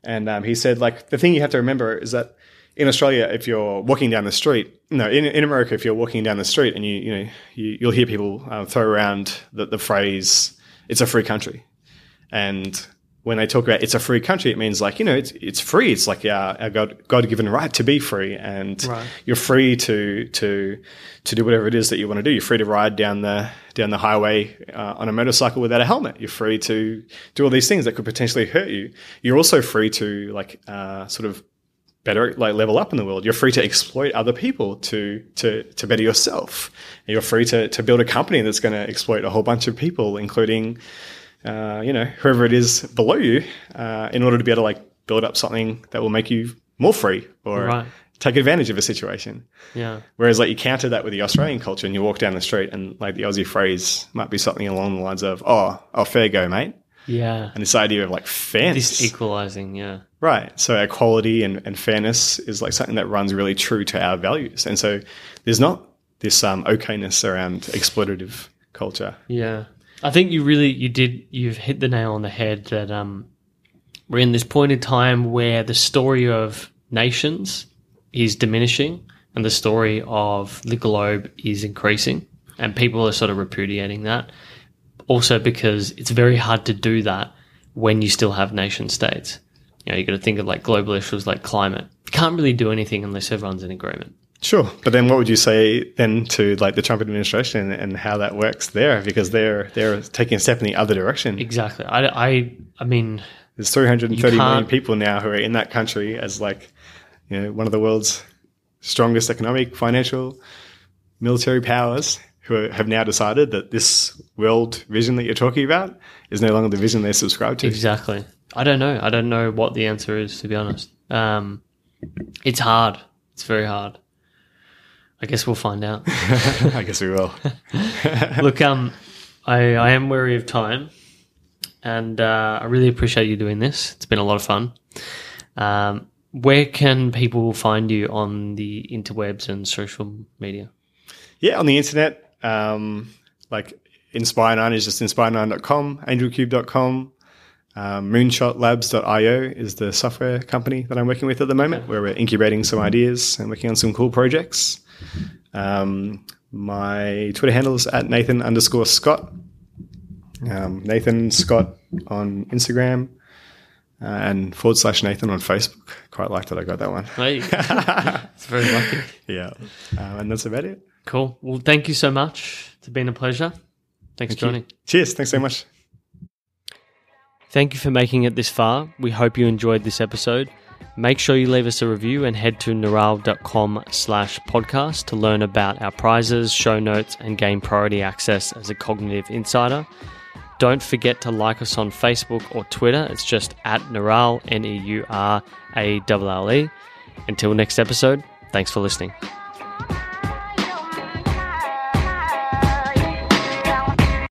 Speaker 2: And um, he said like the thing you have to remember is that in Australia, if you're walking down the street, no, in, in America, if you're walking down the street and you you know you, you'll hear people um, throw around the, the phrase "it's a free country," and when they talk about it's a free country, it means like you know it's it's free. It's like our, our God God given right to be free, and
Speaker 1: Right.
Speaker 2: you're free to to to do whatever it is that you want to do. You're free to ride down the down the highway uh, on a motorcycle without a helmet. You're free to do all these things that could potentially hurt you. You're also free to like uh, sort of better like level up in the world. You're free to exploit other people to to to better yourself. And you're free to to build a company that's going to exploit a whole bunch of people, including uh, you know whoever it is below you, uh, in order to be able to like build up something that will make you more free or
Speaker 1: Right.
Speaker 2: take advantage of a situation.
Speaker 1: Yeah.
Speaker 2: Whereas like you counter that with the Australian culture and you walk down the street and like the Aussie phrase might be something along the lines of, Oh, oh fair go, mate.
Speaker 1: Yeah.
Speaker 2: And this idea of like fairness.
Speaker 1: This equalizing, yeah.
Speaker 2: right. So equality and, and fairness is like something that runs really true to our values. And so there's not this um okayness around exploitative culture.
Speaker 1: Yeah. I think you really you did you've hit the nail on the head that um we're in this point in time where the story of nations is diminishing and the story of the globe is increasing and people are sort of repudiating that. Also because it's very hard to do that when you still have nation states. You know, you got to think of like global issues like climate. You can't really do anything unless everyone's in agreement.
Speaker 2: Sure. But then what would you say then to like the Trump administration and how that works there? Because they're they're taking a step in the other direction.
Speaker 1: Exactly. I, I, I mean,
Speaker 2: There's 330 million people now who are in that country as like, you know, one of the world's strongest economic, financial, military powers who are- have now decided that this world vision that you're talking about is no longer the vision they subscribe to.
Speaker 1: Exactly. I don't know. I don't know what the answer is, to be honest. Um, it's hard. It's very hard. I guess we'll find out. (laughs)
Speaker 2: I guess we will. (laughs)
Speaker 1: Look, um, I, I am wary of time, and uh, I really appreciate you doing this. It's been a lot of fun. Um, where can people find you on the interwebs and social media?
Speaker 2: Yeah, on the internet, um, like Inspire9 is just inspire9.com, angelcube.com. Um, moonshotlabs.io is the software company that I'm working with at the moment, where we're incubating some ideas and working on some cool projects. Um, my Twitter handle is at Nathan underscore Scott. Um, Nathan Scott on Instagram uh, and forward slash Nathan on Facebook. Quite like that I got that one.
Speaker 1: Hey, (laughs) it's very lucky.
Speaker 2: yeah. Um, and that's about it.
Speaker 1: Cool. Well, thank you so much. It's been a pleasure. Thanks for joining.
Speaker 2: Cheers. Thanks so much.
Speaker 1: Thank you for making it this far. We hope you enjoyed this episode. Make sure you leave us a review and head to neuralle.com slash podcast to learn about our prizes, show notes, and gain priority access as a cognitive insider. Don't forget to like us on Facebook or Twitter. It's just at Neuralle, N E U R A L L E. Until next episode, thanks for listening.